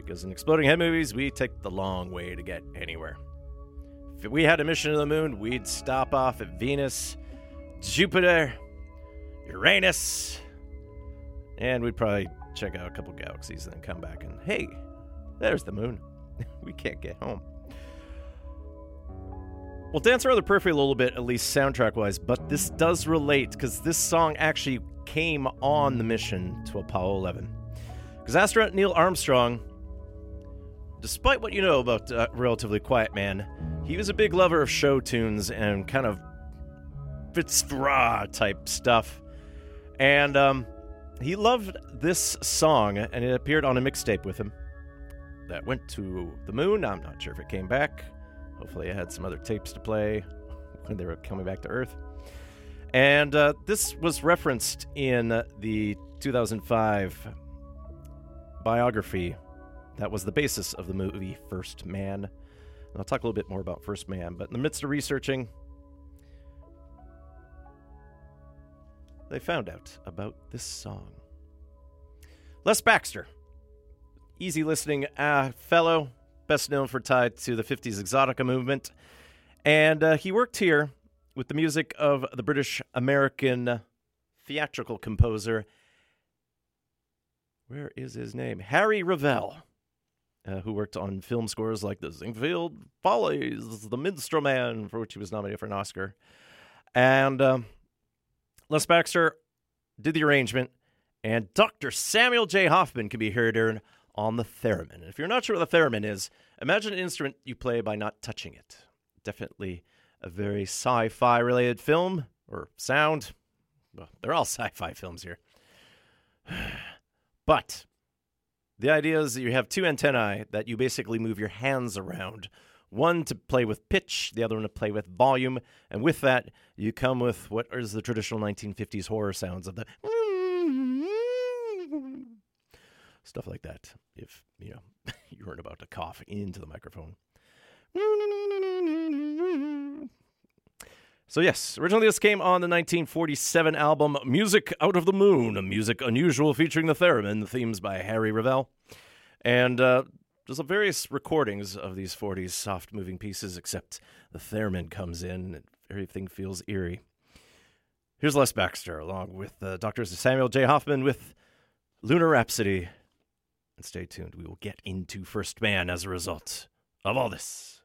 H: because in Exploding Head movies, we take the long way to get anywhere. If we had a mission to the moon, we'd stop off at Venus, Jupiter, Uranus, and we'd probably check out a couple galaxies and then come back and, hey, there's the moon. we can't get home. We'll dance around the periphery a little bit, at least soundtrack wise, but this does relate because this song actually came on the mission to Apollo 11. Because astronaut Neil Armstrong, despite what you know about uh, Relatively Quiet Man, he was a big lover of show tunes and kind of Fitzgerald type stuff. And um, he loved this song, and it appeared on a mixtape with him that went to the moon. I'm not sure if it came back. Hopefully, I had some other tapes to play when they were coming back to Earth. And uh, this was referenced in the 2005 biography that was the basis of the movie First Man. And I'll talk a little bit more about First Man, but in the midst of researching, they found out about this song. Les Baxter, easy listening uh, fellow, best known for tied to the 50s exotica movement. And uh, he worked here with the music of the British American theatrical composer. Where is his name? Harry Revel, uh, who worked on film scores like The Ziegfeld Follies, The Minstrel Man, for which he was nominated for an Oscar. And um, Les Baxter did the arrangement, and Dr. Samuel J. Hoffman can be heard on the theremin. If you're not sure what the theremin is, imagine an instrument you play by not touching it. Definitely a very sci fi related film or sound. Well, they're all sci fi films here. But the idea is that you have two antennae that you basically move your hands around. One to play with pitch, the other one to play with volume. And with that, you come with what is the traditional 1950s horror sounds of the stuff like that. If, you know, you weren't about to cough into the microphone. So, yes, originally this came on the 1947 album Music Out of the Moon, a music unusual featuring the theremin, themes by Harry Revel. And uh, there's various recordings of these 40s soft moving pieces, except the theremin comes in and everything feels eerie. Here's Les Baxter, along with uh, Dr. Samuel J. Hoffman with Lunar Rhapsody. And stay tuned, we will get into First Man as a result of all this.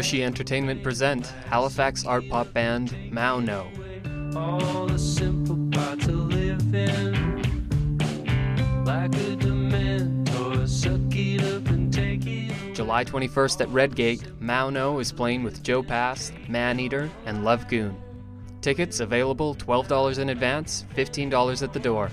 I: Tushy Entertainment present Halifax art pop band Mauno.
R: all the simple parts of living. Like a dementor, suck it up and take it.
I: July 21st at Redgate, Mauno is playing with Joe Pass, Maneater, and Love Goon. Tickets available $12 in advance, $15 at the door.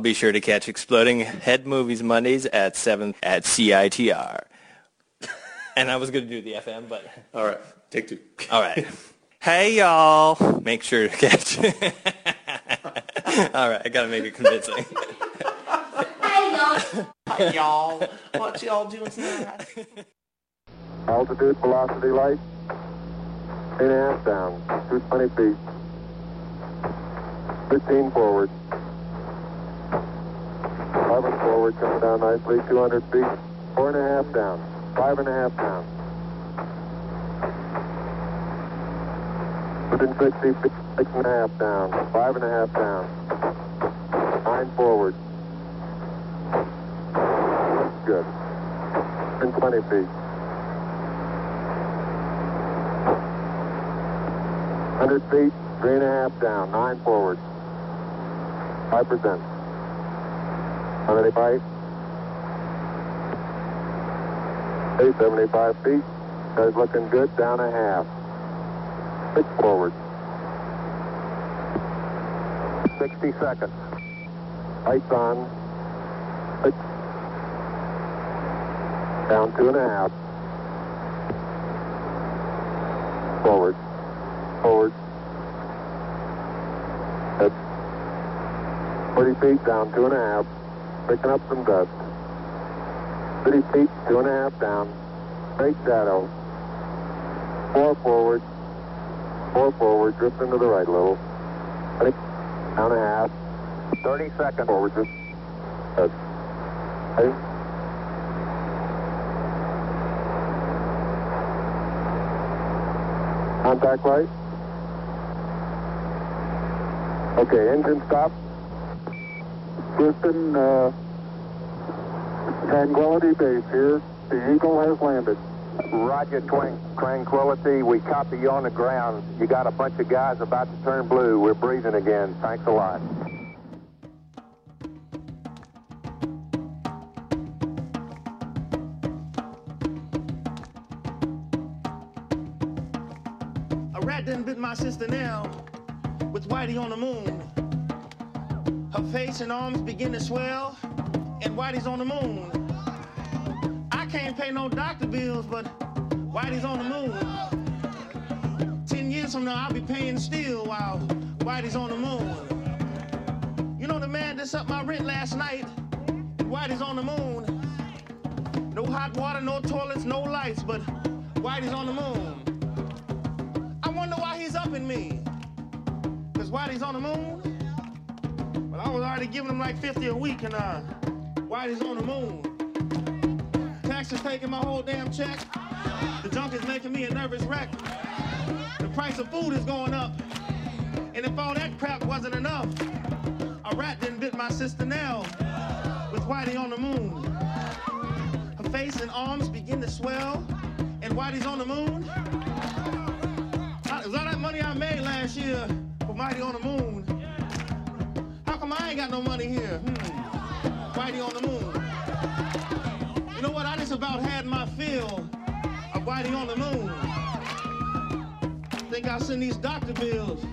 S: Be sure to catch Exploding Head Movies Mondays at 7 at CITR. And I was going to do the FM, but... All right. Take two. All right. Hey, y'all. Make sure to catch... All right. I got to make it convincing. hey, y'all.
T: Hi, y'all. What y'all doing tonight?
E: Altitude, velocity, light. Eight and a half down. 220 feet. 15 forward. 11 forward, coming down nicely. 200 feet. Four and a half down. Five and a half down. Within 60 feet. Six and a half down. Five and a half down. Nine forward. Good. Within 20 feet. 100 feet, three and a half down, nine forward. 5%. 185. 875 feet. Guys looking good, down a half. Six forward. 60 seconds. Lights on. Six. Down two and a half. Forward. Forward. Head. 40 feet down, two and a half. Picking up some dust. 30 feet, two and a half down. Straight shadow. Four forward. Four forward, drifting to the right a little. Ready? Down and a half. 30 seconds. Forward, just. Good. Ready? Contact light. Okay, engine stop. Houston, uh, Tranquility Base here. The Eagle has landed.
U: Roger, Twin Tranquility. We copy you on the ground. You got a bunch of guys about to turn blue. We're breathing again. Thanks a lot.
T: And arms begin to swell, and Whitey's on the moon. I can't pay no doctor bills, but Whitey's on the moon. Ten years from now, I'll be paying still while Whitey's on the moon. You know the man that up my rent last night, Whitey's on the moon. No hot water, no toilets, no lights, but Whitey's on the moon. I wonder why he's up in me. Cause Whitey's on the moon. I already giving him like 50 a week and uh Whitey's on the moon. Tax is taking my whole damn check. The junk is making me a nervous wreck. The price of food is going up. And if all that crap wasn't enough, a rat didn't bit my sister Nell with Whitey on the moon. Her face and arms begin to swell, and Whitey's on the moon. Is all that money I made last year for Whitey on the moon? Ain't got no money here? Hmm. Whitey on the moon. You know what? I just about had my fill of Whitey on the moon. Think I'll send these doctor bills.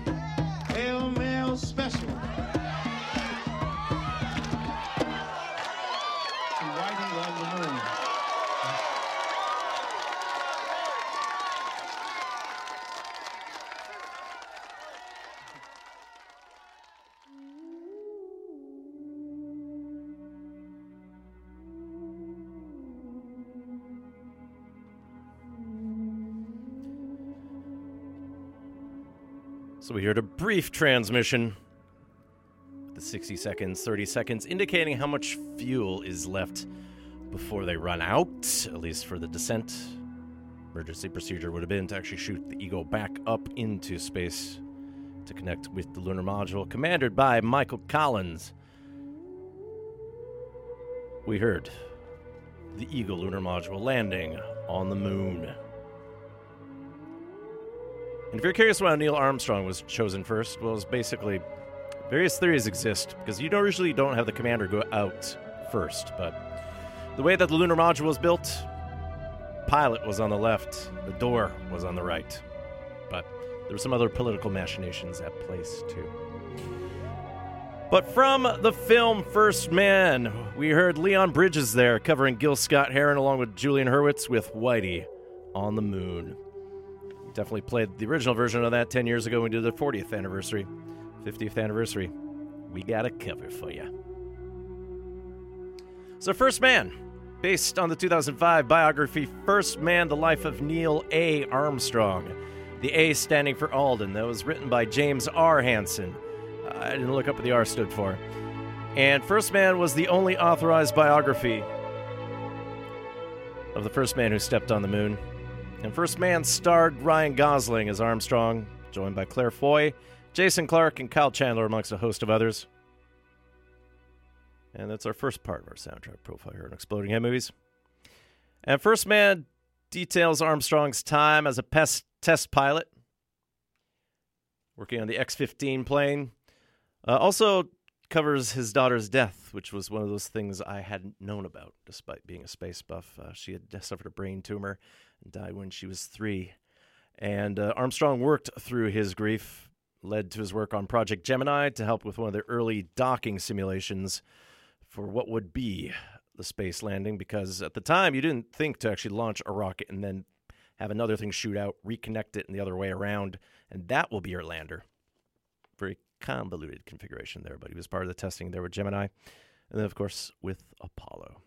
H: So we heard a brief transmission. The 60 seconds, 30 seconds, indicating how much fuel is left before they run out, at least for the descent. Emergency procedure would have been to actually shoot the Eagle back up into space to connect with the lunar module, commanded by Michael Collins. We heard the Eagle lunar module landing on the moon. And if you're curious why Neil Armstrong was chosen first, well, it's basically various theories exist because you don't usually don't have the commander go out first, but the way that the lunar module was built, pilot was on the left, the door was on the right. But there were some other political machinations at place too. But from the film First Man, we heard Leon Bridges there covering Gil Scott Heron along with Julian Hurwitz with Whitey on the Moon. Definitely played the original version of that 10 years ago when we did the 40th anniversary, 50th anniversary. We got a cover for you. So, First Man, based on the 2005 biography First Man, The Life of Neil A. Armstrong. The A standing for Alden. That was written by James R. Hansen. I didn't look up what the R stood for. And First Man was the only authorized biography of the first man who stepped on the moon. And First Man starred Ryan Gosling as Armstrong, joined by Claire Foy, Jason Clarke, and Kyle Chandler, amongst a host of others. And that's our first part of our soundtrack profile here on Exploding Head Movies. And First Man details Armstrong's time as a pest test pilot, working on the X 15 plane. Uh, also covers his daughter's death, which was one of those things I hadn't known about, despite being a space buff. Uh, she had suffered a brain tumor died when she was three. And uh, Armstrong worked through his grief, led to his work on Project Gemini to help with one of the early docking simulations for what would be the space landing, because at the time you didn't think to actually launch a rocket and then have another thing shoot out, reconnect it, and the other way around, and that will be your lander. Very convoluted configuration there, but he was part of the testing there with Gemini, and then of course with Apollo.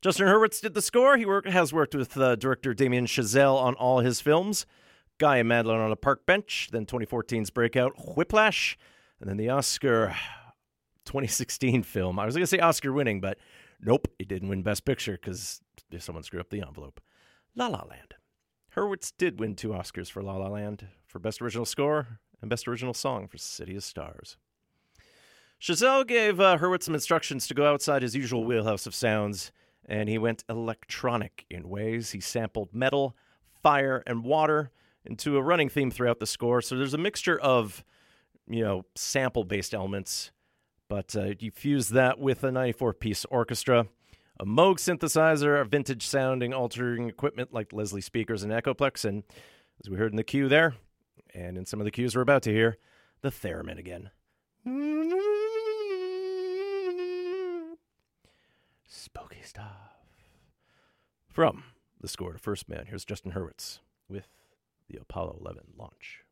H: Justin Hurwitz did the score. He work, has worked with uh, director Damien Chazelle on all his films. Guy and Madeline on a Park Bench, then 2014's breakout Whiplash, and then the Oscar 2016 film. I was going to say Oscar winning, but nope, it didn't win Best Picture because someone screwed up the envelope. La La Land. Hurwitz did win two Oscars for La La Land for Best Original Score and Best Original Song for City of Stars. Chazelle gave uh, Hurwitz some instructions to go outside his usual wheelhouse of sounds, and he went electronic in ways. He sampled metal, fire, and water into a running theme throughout the score. So there's a mixture of, you know, sample based elements, but uh, you fuse that with a 94 piece orchestra, a Moog synthesizer, a vintage sounding altering equipment like Leslie speakers and Echoplex, and as we heard in the cue there, and in some of the cues we're about to hear, the theremin again. Spooky stuff. From the score to First Man, here's Justin Hurwitz with the Apollo 11 launch.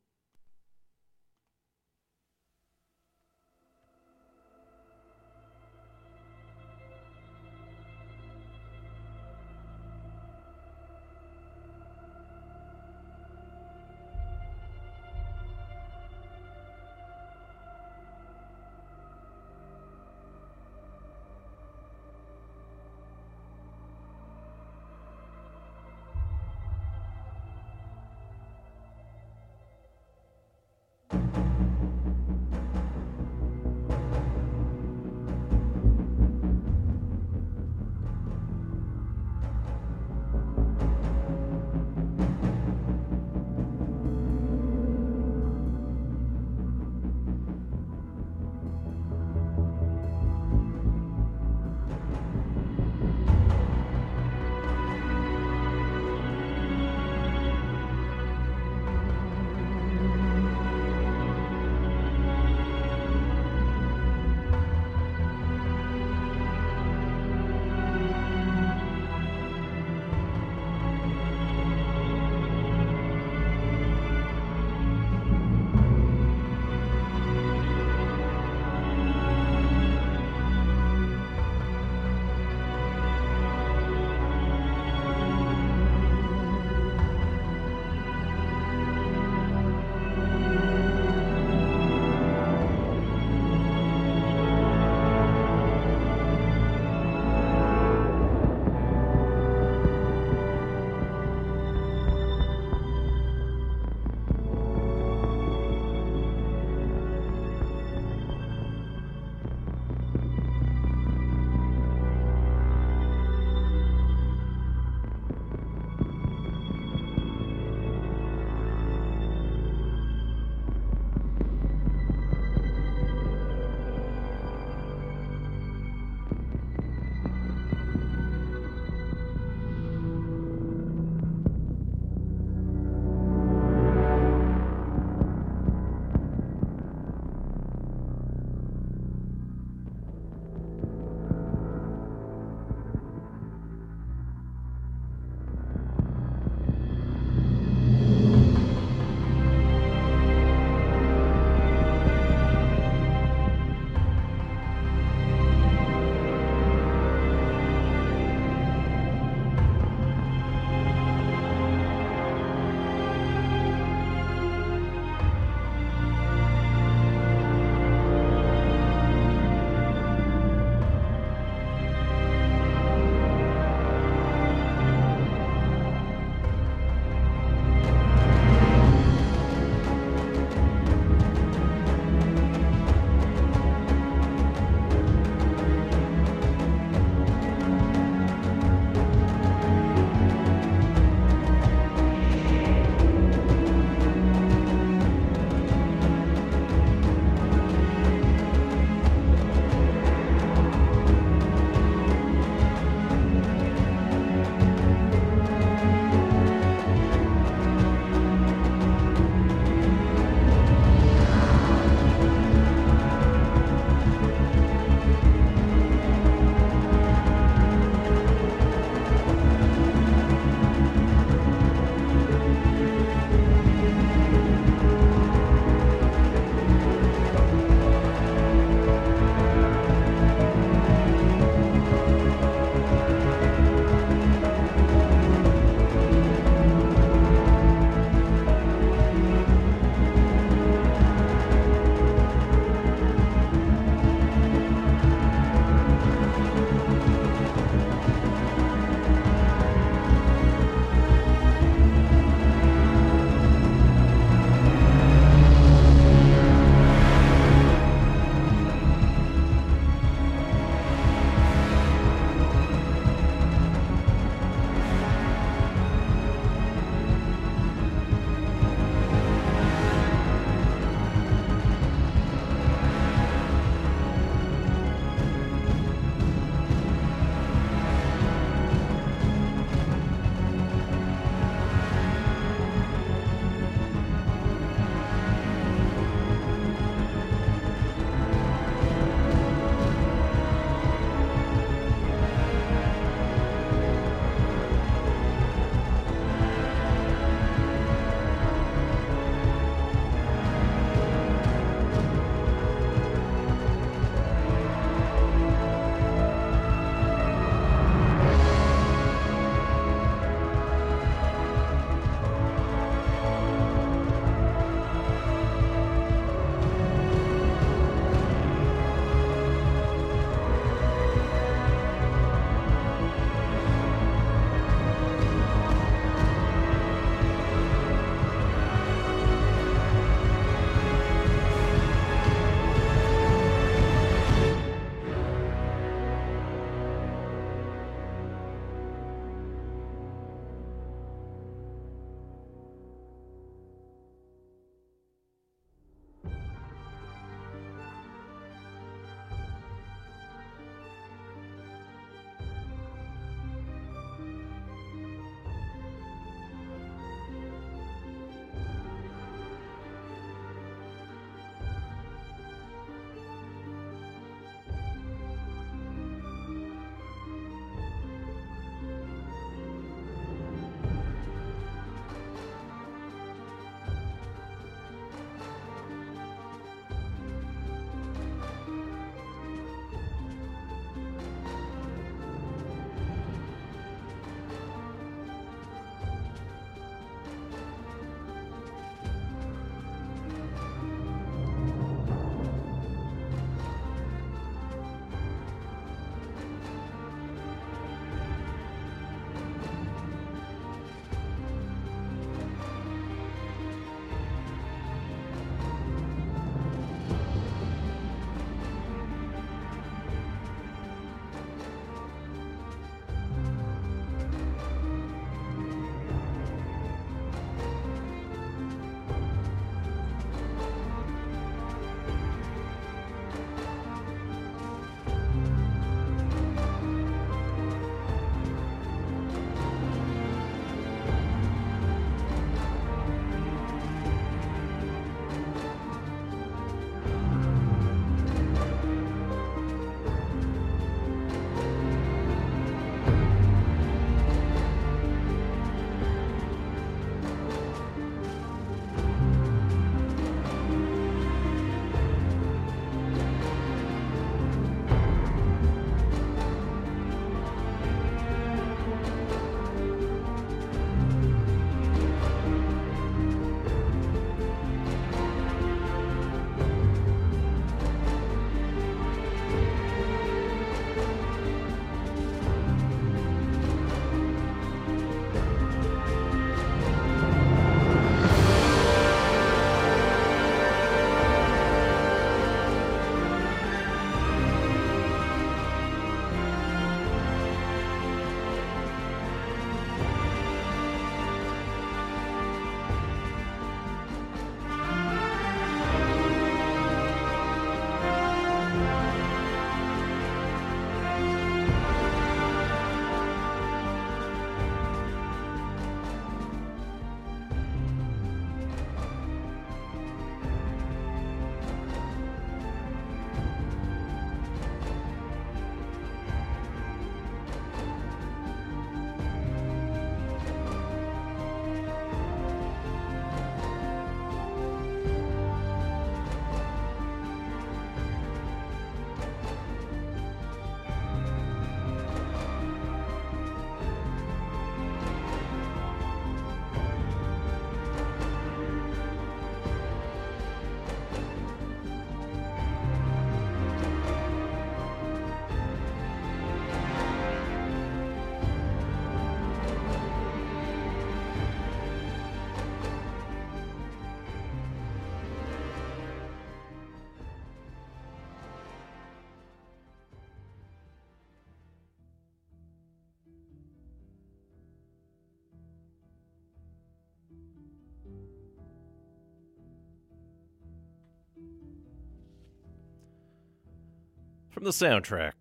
H: From the soundtrack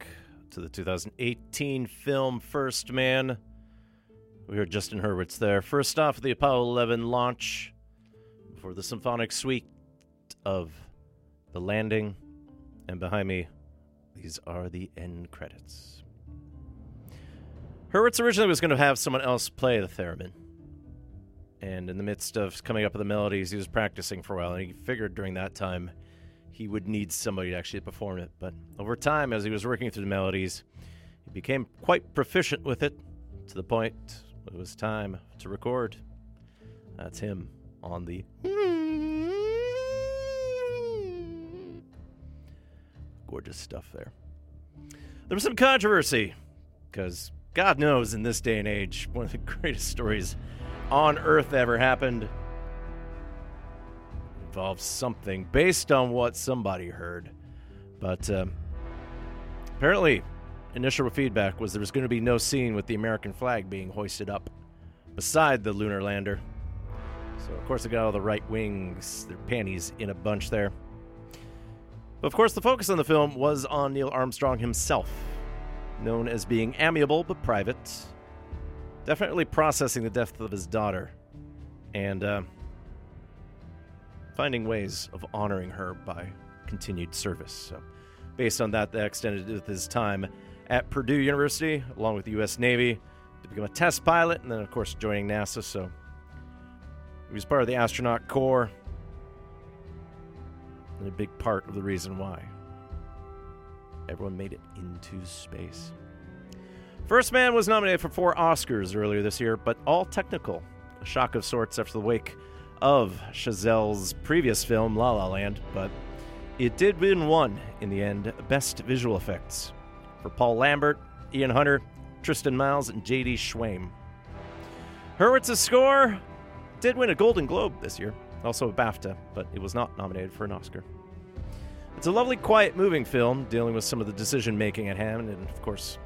H: to the 2018 film First Man, we heard Justin Hurwitz there. First off, the Apollo 11 launch before the symphonic suite of the landing. And behind me, these are the end credits. Hurwitz originally was going to have someone else play the theremin. And in the midst of coming up with the melodies, he was practicing for a while, and he figured during that time he would need somebody to actually perform it. But over time, as he was working through the melodies, he became quite proficient with it to the point it was time to record. That's him on the. Gorgeous stuff there. There was some controversy because God knows in this day and age, one of the greatest stories on earth ever happened involves something based on what somebody heard. But um, apparently, initial feedback was there was going to be no scene with the American flag being hoisted up beside the lunar lander. So, of course, I got all the right wings, their panties in a bunch there. But of course, the focus on the film was on Neil Armstrong himself, known as being amiable but private, definitely processing the death of his daughter, and uh, finding ways of honoring her by continued service. So, based on that, they extended his time at Purdue University, along with the U.S. Navy, to become a test pilot, and then, of course, joining NASA. So, he was part of the astronaut corps, and a big part of the reason why everyone made it into space. First Man was nominated for four Oscars earlier this year, but all technical. A shock of sorts after the wake of Chazelle's previous film, La La Land, but it did win one in the end Best Visual Effects for Paul Lambert, Ian Hunter, Tristan Miles, and J.D. Schwalm. Hurwitz's score did win a Golden Globe this year, also a BAFTA, but it was not nominated for an Oscar. It's a lovely, quiet, moving film dealing with some of the decision making at hand, and of course,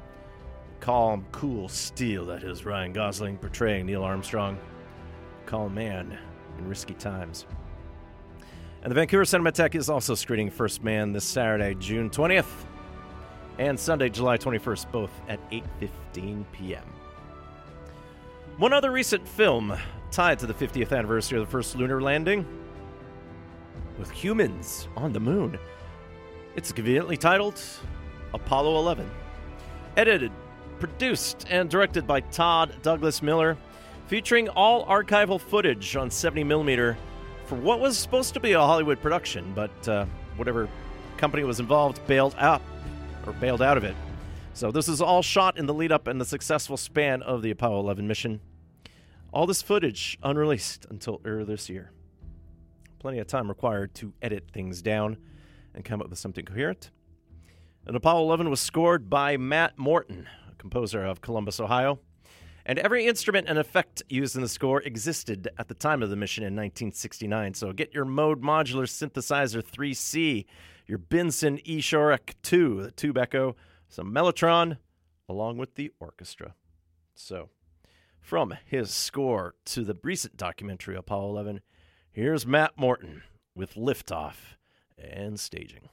H: calm, cool steel that is Ryan Gosling portraying Neil Armstrong. Calm man in risky times. And the Vancouver Cinematheque is also screening First Man this Saturday, June 20th, and Sunday, July 21st, both at 8:15 p.m. One other recent film tied to the 50th anniversary of the first lunar landing with humans on the moon. It's conveniently titled Apollo 11. Edited, produced, and directed by Todd Douglas Miller, featuring all archival footage on 70mm for what was supposed to be a Hollywood production, but uh, whatever company was involved bailed out or bailed out of it. So this is all shot in the lead up and the successful span of the Apollo 11 mission. All this footage unreleased until earlier this year. Plenty of time required to edit things down and come up with something coherent. And Apollo 11 was scored by Matt Morton, a composer of Columbus, Ohio. And every instrument and effect used in the score existed at the time of the mission in 1969. So get your Moog Modular Synthesizer 3C, your Binson E Shorek 2, the tube echo, some Mellotron, along with the orchestra. So, from his score to the recent documentary Apollo 11, here's Matt Morton with Liftoff and Staging.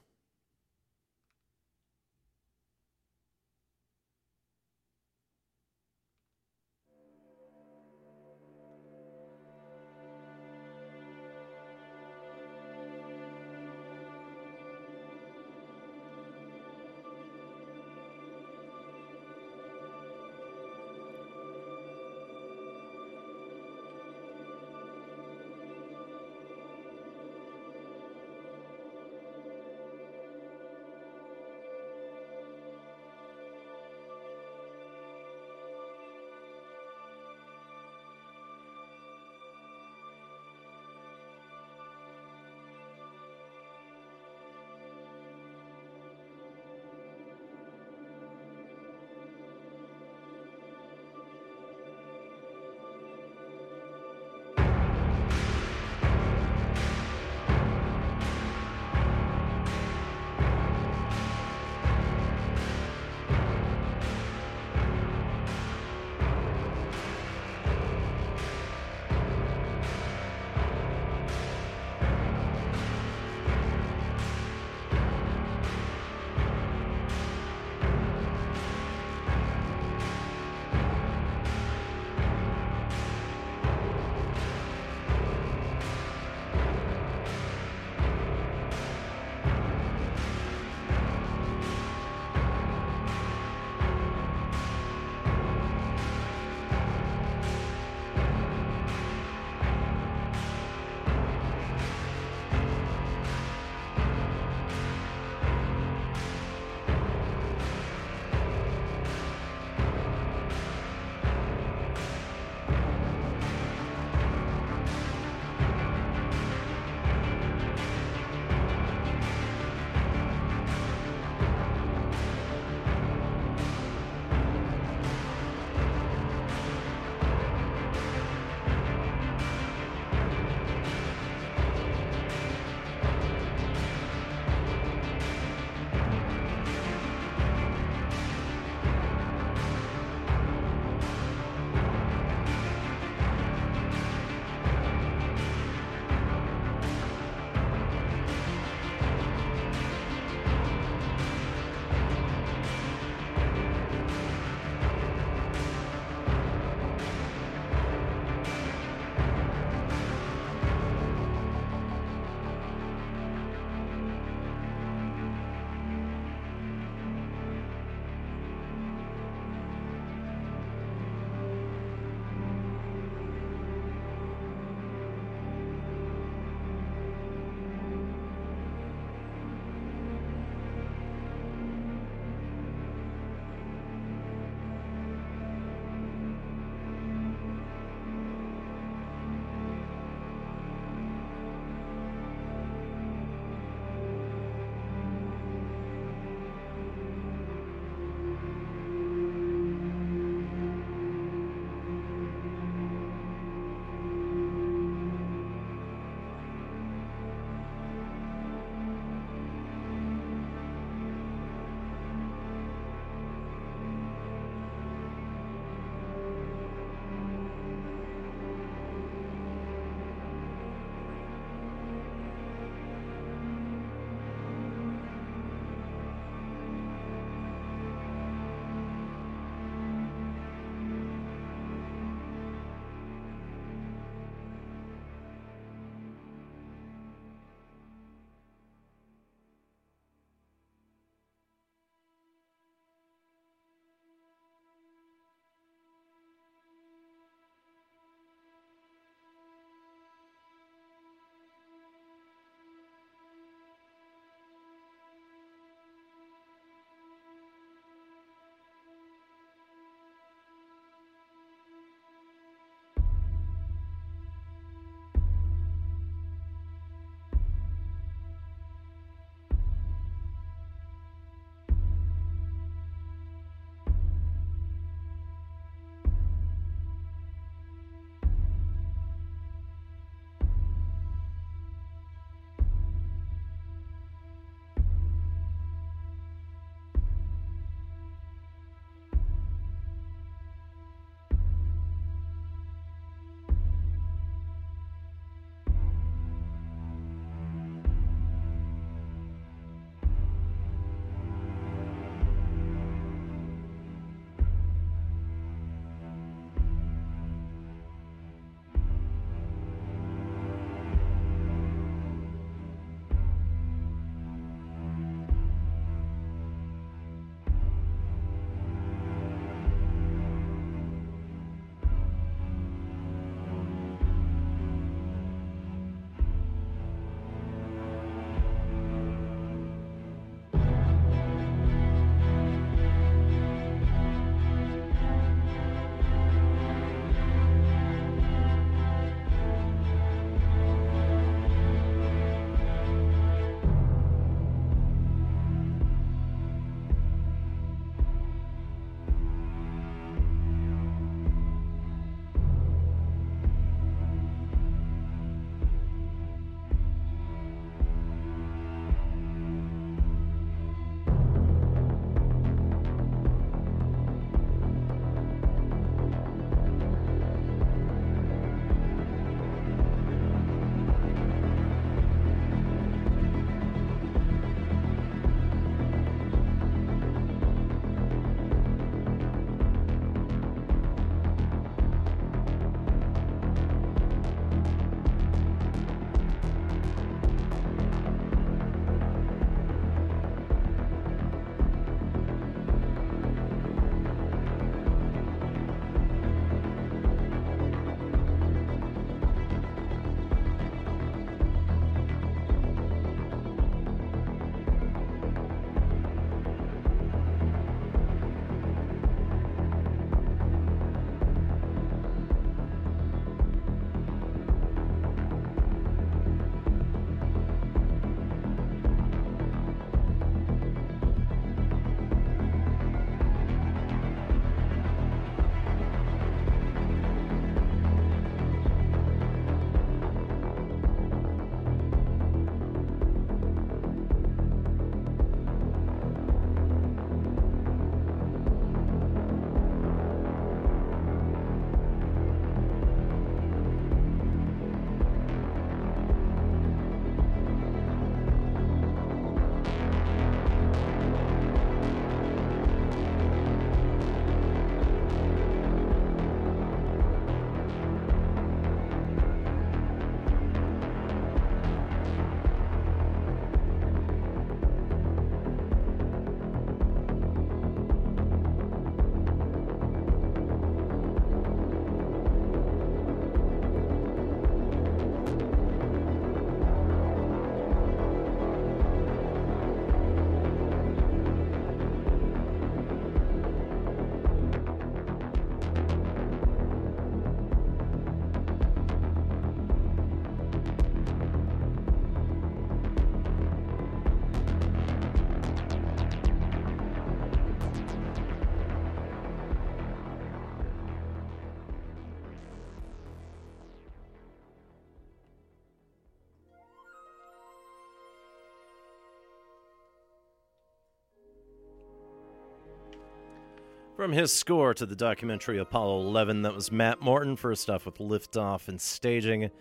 H: From his score to the documentary Apollo 11, that was Matt Morton, first off with liftoff and staging, and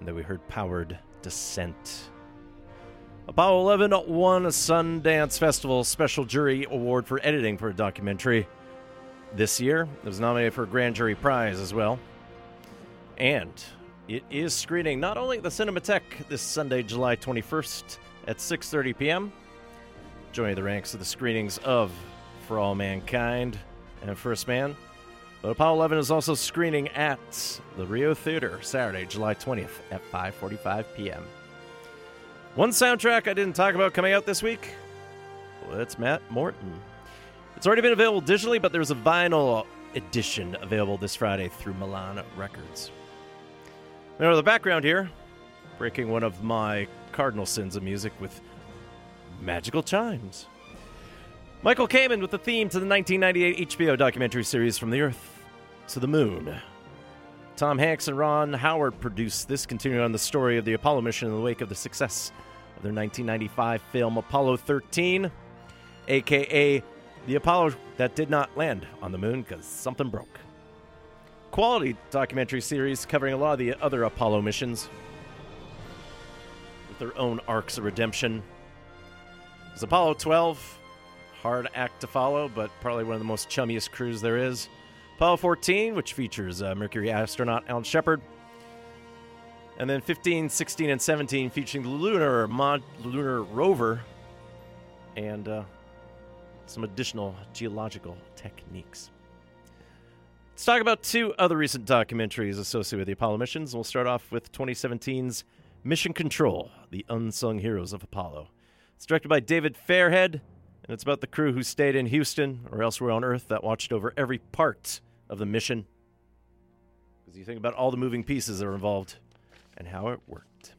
H: then we heard Powered Descent. Apollo 11 won a Sundance Festival Special Jury Award for editing for a documentary this year. It was nominated for a Grand Jury Prize as well. And it is screening not only at the Cinematheque this Sunday, July 21st at 6:30 p.m. Joining the ranks of the screenings of For All Mankind and First Man. But Apollo 11 is also screening at the Rio Theater Saturday, July 20th at 5:45 p.m. One soundtrack I didn't talk about coming out this week. Well, it's Matt Morton. It's already been available digitally, but there's a vinyl edition available this Friday through Milan Records. Now, the background here, breaking one of my cardinal sins of music with magical chimes. Michael Kamen with the theme to the 1998 HBO documentary series From the Earth to the Moon. Tom Hanks and Ron Howard produced this, continuing on the story of the Apollo mission in the wake of the success of their 1995 film Apollo 13, aka the Apollo that did not land on the moon because something broke. Quality documentary series covering a lot of the other Apollo missions with their own arcs of redemption. There's Apollo 12, hard act to follow, but probably one of the most chummiest crews there is. Apollo 14, which features uh, Mercury astronaut Alan Shepard. And then 15, 16, and 17 featuring the lunar mod, lunar rover and uh, some additional geological techniques. Let's talk about two other recent documentaries associated with the Apollo missions. We'll start off with 2017's Mission Control The Unsung Heroes of Apollo. It's directed by David Fairhead, and it's about the crew who stayed in Houston or elsewhere on Earth that watched over every part of the mission. Because you think about all the moving pieces that are involved and how it worked.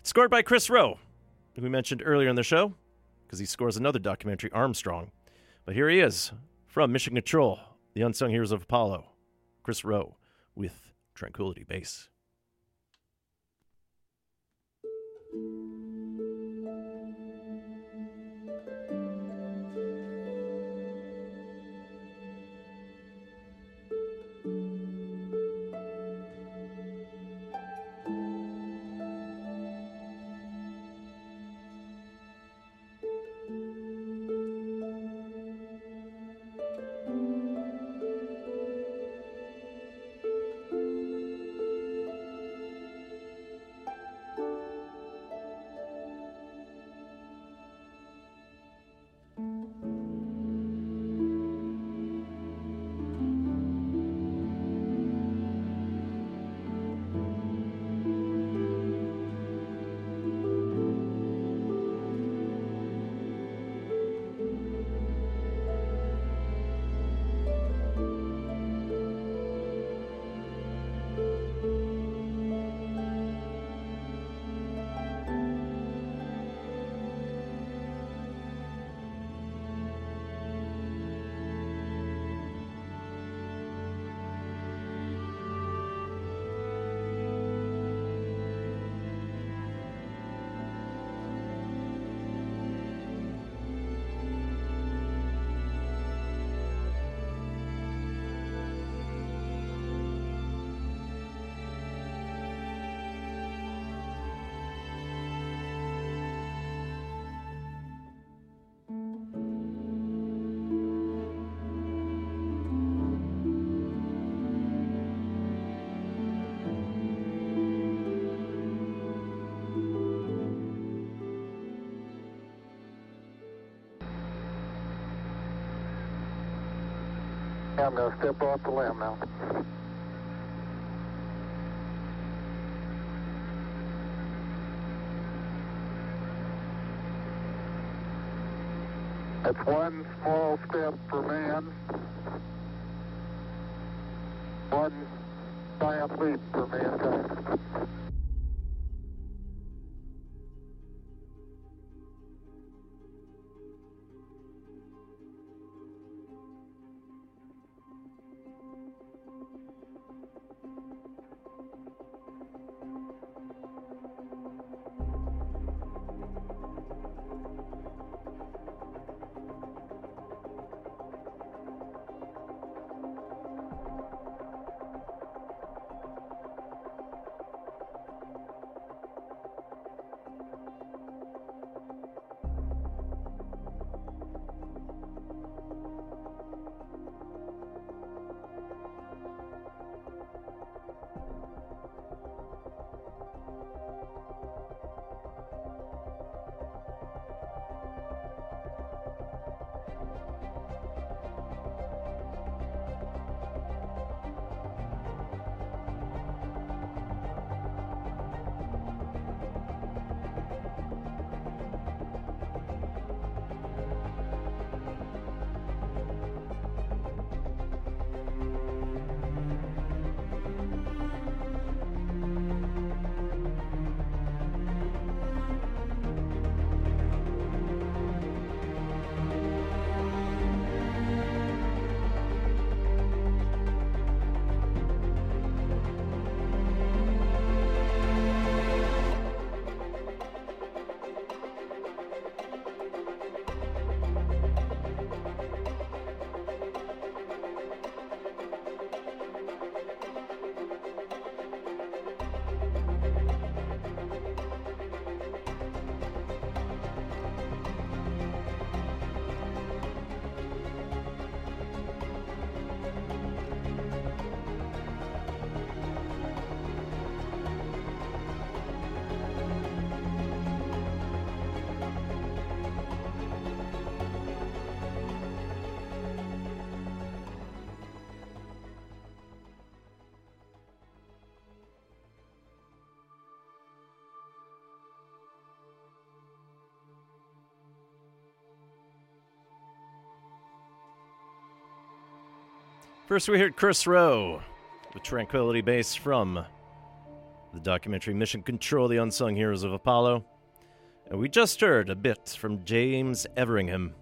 H: It's scored by Chris Roe, who we mentioned earlier in the show, because he scores another documentary, Armstrong. But here he is from Mission Control, The Unsung Heroes of Apollo, Chris Roe with Tranquility Base.
U: I'm going to step off the limb now. That's one small step for man,
H: First, we heard Chris Roe with Tranquility Base from the documentary Mission Control The Unsung Heroes of Apollo. And we just heard a bit from James Everingham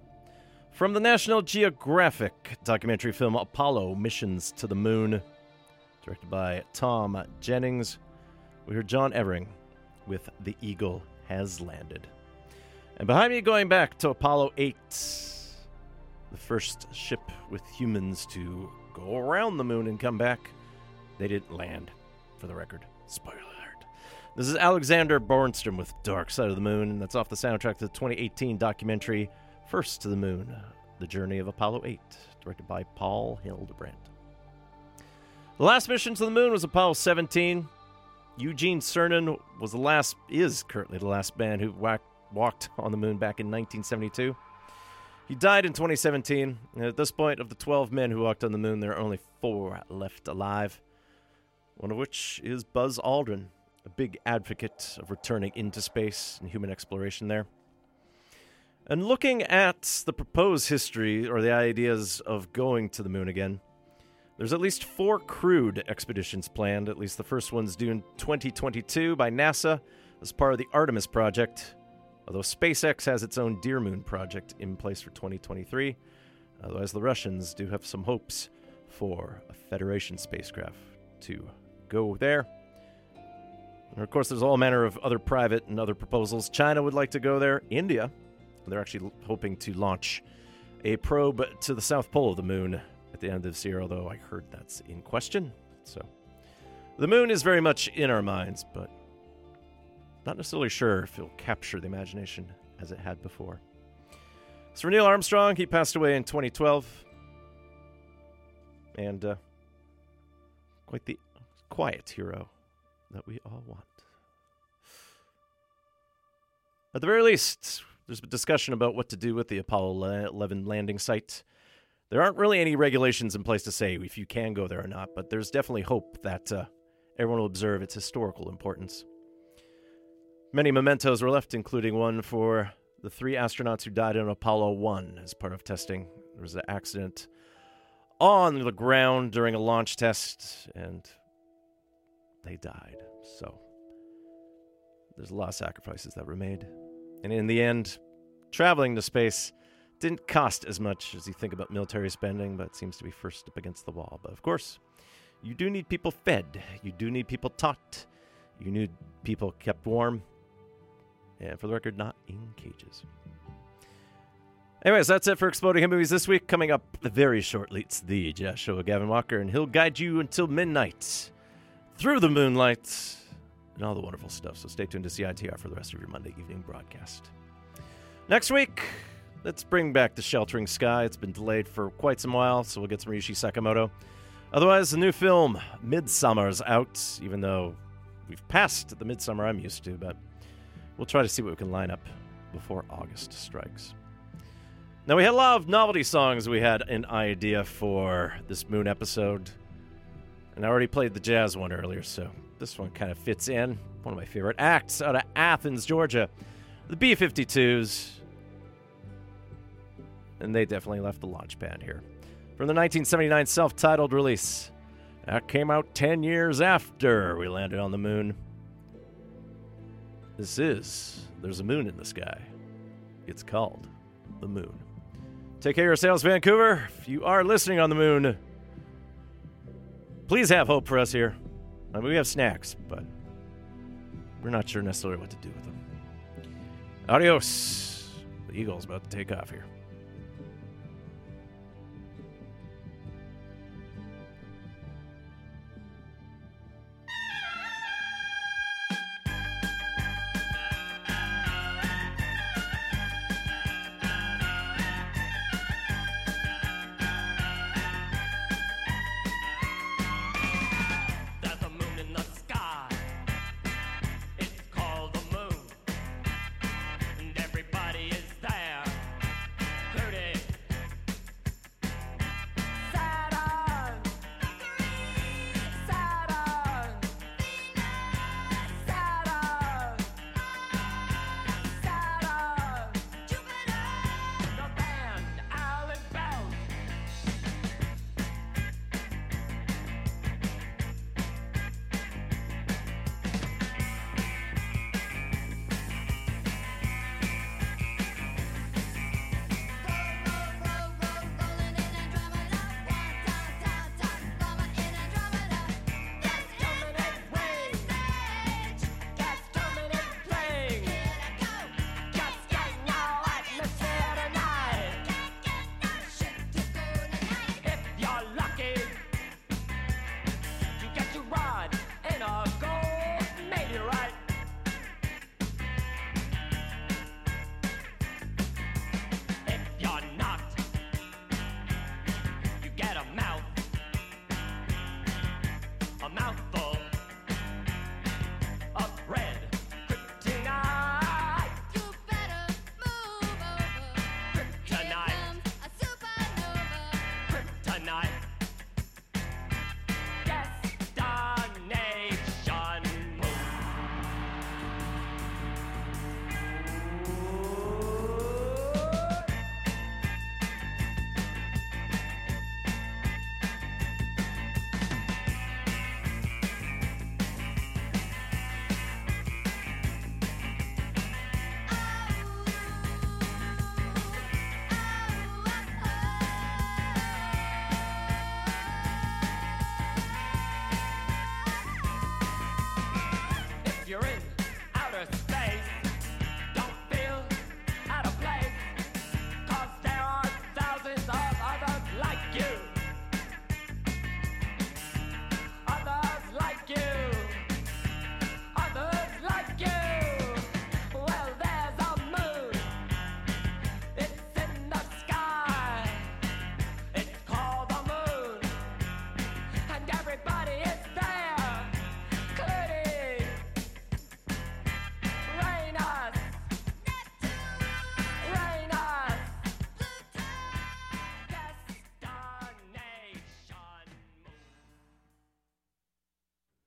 H: from the National Geographic documentary film Apollo Missions to the Moon, directed by Tom Jennings. We heard John Evering with The Eagle Has Landed. And behind me, going back to Apollo 8, the first ship with humans to go around the moon and come back. They didn't land, for the record. Spoiler alert. This is Alexander Bornstrom with Dark Side of the Moon, and that's off the soundtrack to the 2018 documentary First to the Moon The Journey of Apollo 8, directed by Paul Hildebrandt. The last mission to the moon was Apollo 17. Eugene Cernan was the last, is currently the last man who whack, walked on the moon back in 1972. He died in 2017, and at this point, of the 12 men who walked on the moon, there are only four left alive. One of which is Buzz Aldrin, a big advocate of returning into space and human exploration there. And looking at the proposed history or the ideas of going to the moon again, there's at least four crewed expeditions planned. At least the first one's due in 2022 by NASA as part of the Artemis project. Although SpaceX has its own dearMoon project in place for 2023. Otherwise, the Russians do have some hopes for a Federation spacecraft to go there. And of course, there's all manner of other private and other proposals. China would like to go there. India, they're actually hoping to launch a probe to the South Pole of the moon at the end of this year, although I heard that's in question. So, the moon is very much in our minds, but not necessarily sure if it'll capture the imagination as it had before. So, for Neil Armstrong, he passed away in 2012. And uh, quite the quiet hero that we all want. At the very least, there's discussion about what to do with the Apollo 11 landing site. There aren't really any regulations in place to say if you can go there or not, but there's definitely hope that uh, everyone will observe its historical importance. Many mementos were left, including one for the three astronauts who died in Apollo 1 as part of testing. There was an accident on the ground during a launch test, and they died. So there's a lot of sacrifices that were made. And in the end, traveling to space didn't cost as much as you think about military spending, but seems to be first up against the wall. But of course, you do need people fed, you do need people taught, you need people kept warm, and for the record, not in cages. Anyways, that's it for Exploding Hit Movies this week. Coming up very shortly, it's the with Gavin Walker, and he'll guide you until midnight through the moonlight and all the wonderful stuff. So stay tuned to CITR for the rest of your Monday evening broadcast. Next week, let's bring back the Sheltering Sky. It's been delayed for quite some while, so we'll get some Ryuichi Sakamoto. Otherwise, the new film, Midsommar's out, even though we've passed the midsummer I'm used to, but we'll try to see what we can line up before August strikes. Now, we had a lot of novelty songs we had an idea for this Moon episode. And I already played the jazz one earlier, so this one kind of fits in. One of my favorite acts out of Athens, Georgia. The B 52s. And they definitely left the launch pad here. From the 1979 self titled release. That came out 10 years after we landed on the moon. This is There's a Moon in the Sky. It's called The Moon. Take care of yourselves, Vancouver. If you are listening on the moon, please have hope for us here. I mean, we have snacks, but we're not sure necessarily what to do with them. Adios. The Eagle's about to take off here.